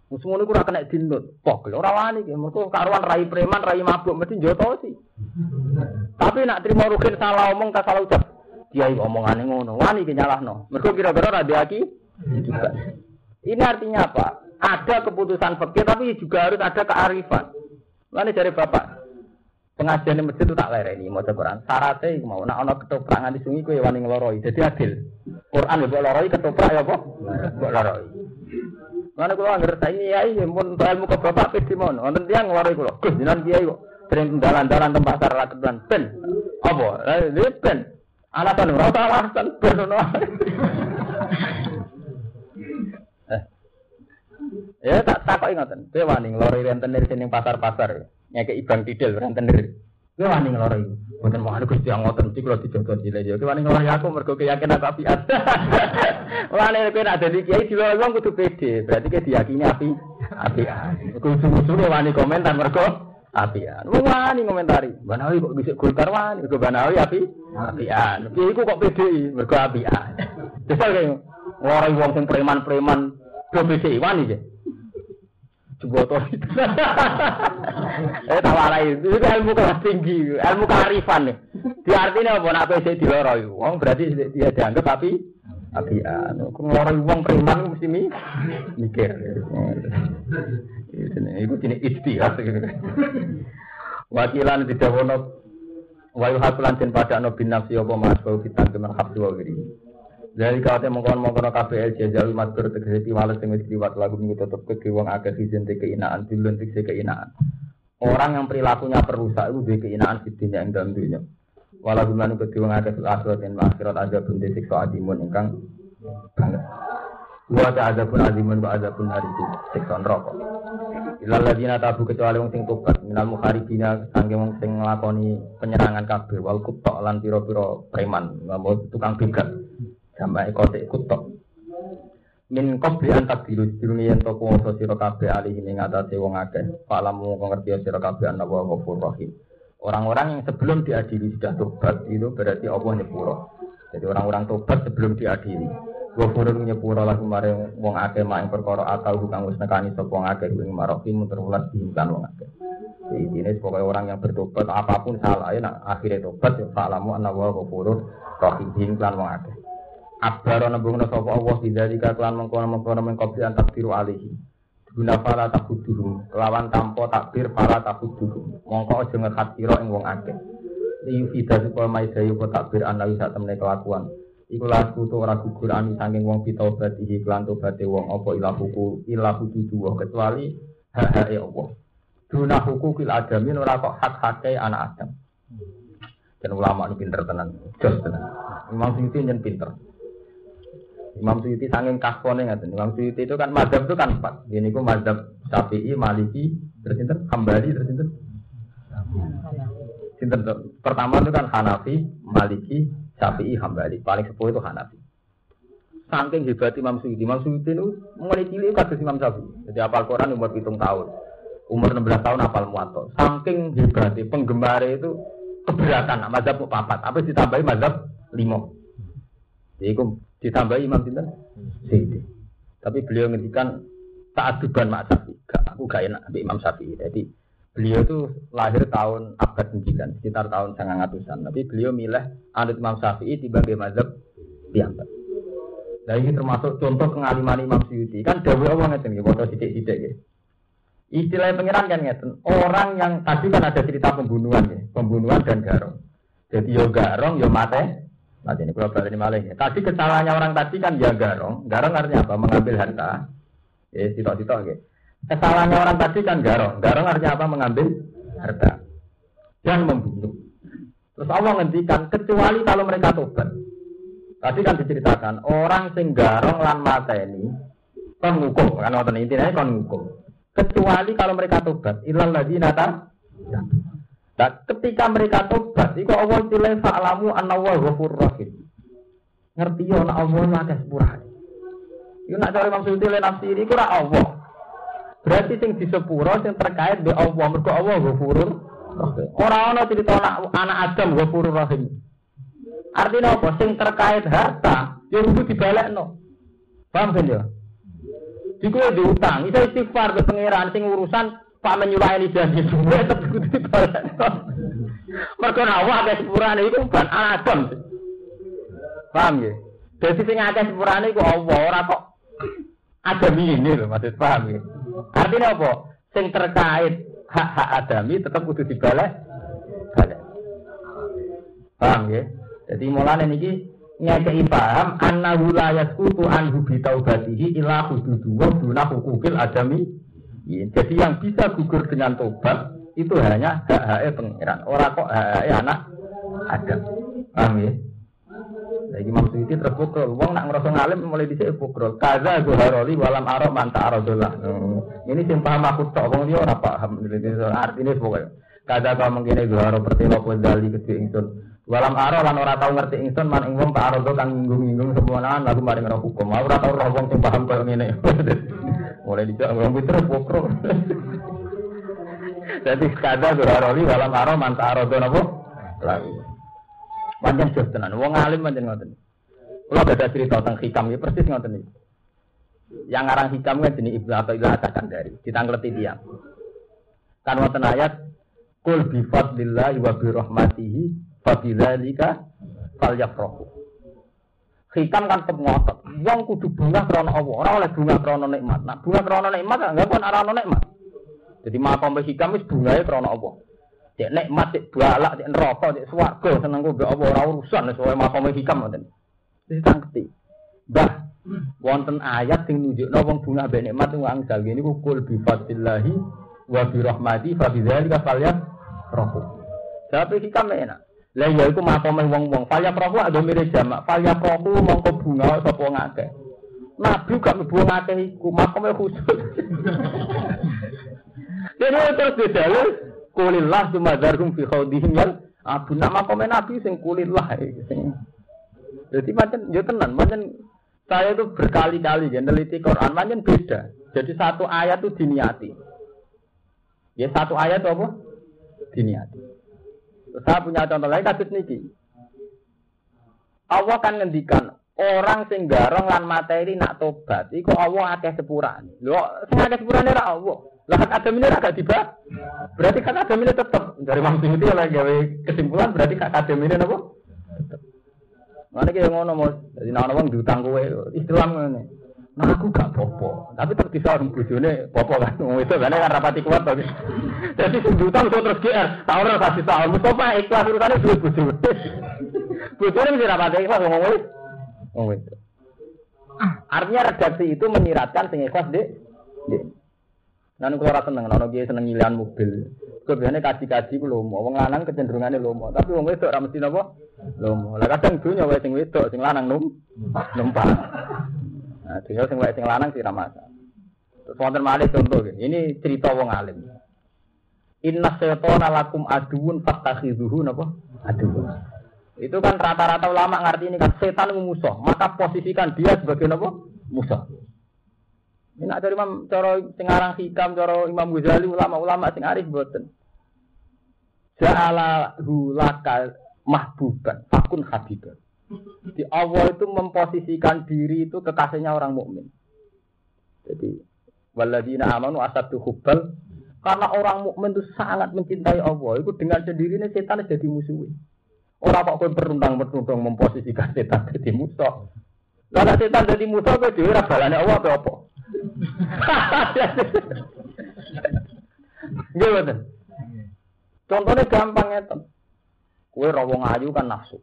[SPEAKER 1] Musuh ini kurang kena dindut. Pok, orang wani. Mereka karuan rai preman, rai mabuk. Mesti joto sih. Tapi nak terima rukin salah omong, tak salah ucap. Dia omongannya ngono. Wani nyalah no. Mereka kira-kira aki. Juga. Ini artinya apa? Ada keputusan fakir, tapi juga harus ada kearifan. Lalu dari bapak, pengajian di masjid itu tak lereni mau Quran. Syaratnya mau nak ono ketoprak di sungai kue wani ngeloroi. Jadi adil. Quran ya loroi ketoprak ya kok. Buat loroi. Mana kalau anggar ini ya ini pun ilmu ke bapak mau. Nonton dia ngeluarin kulo. Gus kiai kok. Sering jalan-jalan tempat sarah kebetulan pen. Apa? Ini pen. Alasan ora alasan ben ono. Eh. Ya tak tak kok ingaten. Kowe wani nglori rentenir sing pasar-pasar. Nyake ibang tidil rentenir. Kowe wani nglori. Mboten mau Gusti yang ngoten iki kula dijogo cilik ya. Kowe wani nglori aku mergo keyakinan aku apiat. Mulane kowe nek dadi kiai dilo wong kudu pede, berarti kowe diyakini api apian. Kudu-kudu wani komentar mergo apian. Wani komentari. Banawi kok bisa Golkar wani, mergo Banawi api apian. Kiai ku kok pede mergo apian. Desal kaya ngoroi wong preman-preman do pede wani ya. Jeboto. eh tawarai itu ilmu kelas tinggi, ilmu kearifan nih. Di artinya apa nak PC diloroi. Wong berarti dia dianggap tapi anu ngeloroi wong preman mesti mi mikir. Itu jenis istihad. Wakilan tidak wono wayu hatulan den padakno bin nafsi apa mas bau fitan kemen habdu wa dari kate mongkon mongkon KPL jajal matur tegese piwales sing wis liwat lagu minggu tetep ke wong akeh izin te keinaan dilun tegese keinaan. Orang yang perilakunya perusak itu duwe keinaan di dunia dalam dunia. Walau gimana ke wong akeh fil akhirat dan akhirat ada pun siksa adimun ingkang. Wa pun adimun wa pun hari itu siksa neraka. Ilal ladina tabu kecuali wong sing tobat. Minal mukharibina sangge wong sing nglakoni penyerangan kabeh. Wal kutok lan pira-pira preman, mau tukang begal sampai kotek kutok. Min qabli an takdiru diruni yen to kuwasa sira kabeh alih ing ngatasé wong akeh. Palamu ngerti sira kabeh ana wa ghafur rahim. Orang-orang yang sebelum diadili sudah tobat itu berarti Allah nyepuro jadi orang-orang tobat sebelum diadili Wafurun nyepuro lagu maring wong akeh mak perkara atau hukang wis nekani sapa wong akeh ing marofi muterulas diimkan wong akeh. Ini sebagai orang yang bertobat apa pun salah ya nak akhirnya tobat ya fa'lamu anna wa ghafurur rahim lan wong akeh. Akbar nembungna sapa Allah bidzalika kelan mengkono-mengkono mengkopi antak biru alihi. Guna pala takuduhum, kelawan tanpa takbir pala takuduhum. Mongko aja ngekat sira ing wong akeh. Liyu fida supaya maidayu takbir anawi sak temne kelakuan. Iku lagu tu ora gugur ani saking wong pitobat iki kelan tobaté wong apa ilahuku ilahu dudu kecuali hak-hake Allah. Duna hukum kil adamin ora kok hak-hake anak Adam. Dan ulama ini pinter tenan, jos tenan. Imam Suyuti nyen pinter. Imam Suyuti sanging kasone ngaten. Imam Suyuti itu kan mazhab itu kan empat. Ini ku mazhab Syafi'i, Maliki, terus sinten? Hambali, terus? Sinten Pertama itu kan Hanafi, Maliki, Syafi'i, Hambali. Paling sepuluh itu Hanafi. Saking hebat Imam Suyuti. Imam Suyuti itu mulai cilik kados Imam Syafi'i. Jadi apal Quran umur hitung tahun. Umur 16 tahun apal muato. Saking hebat penggemar itu keberatan. Mazhab papat. Apa ditambahi mazhab lima. Jadi Ditambah Imam Sinten? Siti. Tapi beliau ngendikan saat beban Mak Syafi'i. Aku gak enak Imam Syafi'i. Jadi beliau itu lahir tahun abad 9, sekitar tahun 900-an. Tapi beliau milih anut Imam Syafi'i sebagai mazhab piyambak. Nah ini termasuk contoh pengaliman Imam Syuuti. Kan Dawi Allah ngeten nggih, foto sidik-sidik nggih. Istilah pengiran kan ngeten. Orang yang tadi kan ada cerita pembunuhan ya, pembunuhan dan garong. Jadi yo garong yo mate Nah, ini kalau balik malah ya. Tadi kesalahannya orang tadi kan ya garong. Garong artinya apa? Mengambil harta. Ya, sitok-sitok ya. Kesalahannya orang tadi kan garong. Garong artinya apa? Mengambil harta. Dan membunuh. Terus Allah ngendikan kecuali kalau mereka tobat. Tadi kan diceritakan orang sing garong lan mata ini kon ngukum kan wonten intinya kon ngukum. Kecuali kalau mereka tobat. Ilal ladzina ta Nah, ketika mereka tobat, itu Allah tilai fa'alamu anna wa ghafur rahim. Ngerti ya Allah lagi sepura. Iku nak cari maksud tilai nafsiri iku ora Allah. Berarti sing di sepuro sing terkait be Allah, mergo Allah ghafurur Ora ana cerita anak anak Adam ghafurur rahim. Artinya apa? Sing terkait harta, ya kudu dibalekno. Paham kan ya? Iku diutang, itu istighfar ke pangeran sing urusan Pak menyulayani janji semua tetap kudu dibalik. Mereka nawa akeh sepurane itu bukan Adam. Paham ya? Jadi sing akeh sepurane iku Allah ora kok Adam ini loh maksud paham ya? Artinya apa? Sing terkait hak-hak adami tetap kudu dibalik. Balik. Paham ya? Jadi mulane niki ngekei paham anna la yasqutu anhu bi taubatihi ila hududu wa duna hukukil adami Ya, jadi yang bisa gugur dengan tobat itu hanya hak hak pengiran. Orang kok hak anak ada. Paham ya? Lagi maksud itu terpukul. Wong nak ngerasa ngalim mulai bisa pukul. Kaza haroli walam arok manta arodolah. Hmm. Ini sih paham aku tok. Wong dia orang paham. Artinya pokoknya. Kaza kau itu harus pertelo dali kecil ingsun. Walam aro lan ora tau ngerti ingsun man ing wong tak arodo kang nginggung-nginggung semua lagu maring roh hukum. Ora tau roh wong sing paham koyo ngene. Mulai dijak ngomong terus pokro. Jadi kada duraroli dalam aro manta aro do napa? Lagu. Panjang jos tenan. Wong alim panjang ngoten. Kula ada cerita tentang hikam ya persis ngoten iki. Yang ngarang hikam kan jenis Ibnu Athaillah dari ditangkleti dia. Kan wonten ayat Kul bi fadlillahi wa bi rahmatihi fa bidzalika falyafrahu. Hikam kan tetep ngotot. Wong kudu bunga krana Allah, ora oleh bunga krana nikmat. Nah, bunga krana nikmat enggak kan ora ono nikmat. Jadi makom hikam wis bungae krana Allah. Cek nikmat, cek balak, cek neraka, cek swarga seneng kok Allah ora urusan sesuai makom hikam ngoten. Wis tangketi. Bah, wonten ayat sing nunjukno wong bunga mbek nikmat wong angsal niku kul bi fadlillahi wa bi rahmati fa bidzalika falyafrahu. Tapi hikam enak. Lah ya iku makome wong-wong. Falya proku ada mirip jamak. Falya proku mongko bunga sapa ngake. Nabi gak mlebu ngake iku makome khusus. Jadi terus didalil kulillah sumadarhum fi khawdihim yal abu nak makome Nabi sing kulillah sing jadi macam yo tenan macam saya itu berkali-kali ya neliti Quran macam beda. Jadi satu ayat itu diniati. Ya satu ayat apa? Diniati. Saya punya contoh lain kasus niki. Allah kan ngendikan orang sing garong lan materi nak tobat iku Allah akeh sepurane. Lho, sing akeh sepurane ra Allah. Lah adam ini agak tiba. Berarti kan adam ini tetap dari Imam itu oleh gawe kesimpulan berarti kak adam ini apa? Mana kayak ngono mau jadi nama wong diutang kowe Islam ngene. Nah aku gak popo, tapi tetap bisa orang bujune popo kan, ngomong itu kan kan rapati kuat tapi. Jadi sejuta itu terus GR, tahun terus kasih tahun, Mustafa ikhlas urusannya duit buju. Bujune mesti rapati ikhlas ngomong itu, ngomong itu. Artinya redaksi itu menyiratkan sing ikhlas deh. Nanti kalau rasa seneng, nono dia seneng ngilian mobil. Kebiasaannya kaji-kaji ku lomo, wong lanang kecenderungannya lomo, tapi wong wedok ra mesti napa? Lomo. Lah kadang dunya wae sing wedok, sing lanang num, numpak. Nah, dunia sing sing lanang sih ramasa. Terus wonten malih contoh Ini cerita wong alim. Inna syaitana lakum aduun fattakhidhuhu napa? Aduun. Itu kan rata-rata ulama ngerti ini kan setan musuh, maka posisikan dia sebagai napa? Musuh. Ini ada Imam cara sing aran hikam, cara Imam Ghazali ulama-ulama sing arif boten. Ja'ala hulaka mahbuban, fakun habiban. Di Allah itu memposisikan diri itu kekasihnya orang mukmin. Jadi waladina amanu asadu hubbal karena orang mukmin itu sangat mencintai Allah. Itu dengan sendirinya setan jadi musuh. Orang kok kowe berundang-berundang memposisikan setan jadi musuh. Kalau setan jadi musuh kowe dhewe ora balane Allah apa. Gimana? Contohnya gampang ya, Kue rawong ayu kan nafsu.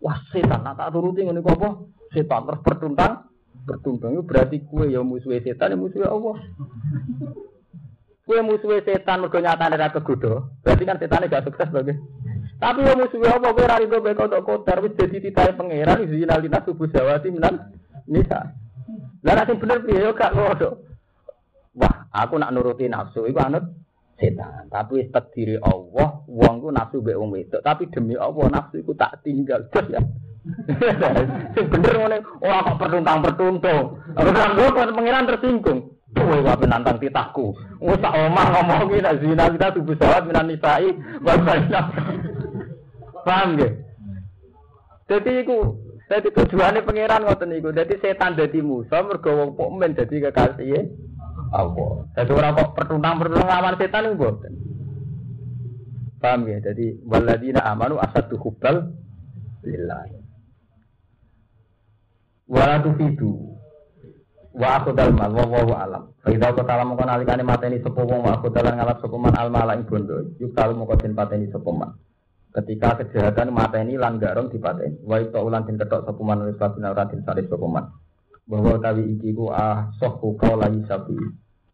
[SPEAKER 1] Wah setan, nah tak turuti ngene apa? Setan terus bertuntang, bertuntang itu berarti kue ya musuh setan, ya musuh Allah. Kue musuh setan mergo nyatane ra kegoda, berarti kan setan gak sukses bagus. Tapi ya musuh Allah kue ra rido beko tok kotor wis dadi titahe pangeran zina lina subuh jawati menan nisa. Lah nek bener piye yo gak ngono. Wah, aku nak nuruti nafsu iku anut setan. Tapi takdiri Allah, wong ku nafsu mbek wong wedok, tapi demi Allah nafsu iku tak tinggal. ya. Bener ngene, ora kok pertuntang-pertuntung. Aku kan kok pengiran tersinggung. Kowe wae nantang titahku. Wis tak omah ngomong nek zina kita tubuh sawat minan nisai wa Paham nggih? Dadi iku dadi tujuane pangeran ngoten niku. Dadi setan dadi musuh mergo wong mukmin dadi kekasih Allah. Jadi orang kok pertuntang-pertuntang lawan setan itu bukan. Paham ya? Jadi waladina amanu asadu hubbal lillah. Wala tufidu wa aku dalma wa wa alam. Fa idza qatala mongko nalikane mateni sapa wong wa aku dalan ngalap sapa man al ing bondo. Yuk talu mongko den pateni sapa man. Ketika kejahatan mateni lan garong dipateni. Wa itu ulan den ketok sapa man wis babina ora den bahwa tawi iki ku asohu kau lagi sapi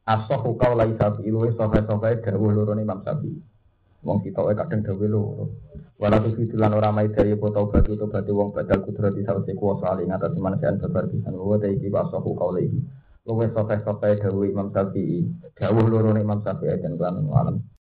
[SPEAKER 1] asohu kau lagi sapi luwe sokai sokai dawuh loro Imam Sapi wong kita kadang dawuh loro. Wala tu fitulan ora mai dari foto batu to batu wong badal kudrati sawise kuwasa ali ngatas manusiaan babar pisan bahwa tawi iki asohu kau lagi luwe sokai sokai dawuh Imam Sapi dawuh loro Imam Sapi dan kan alam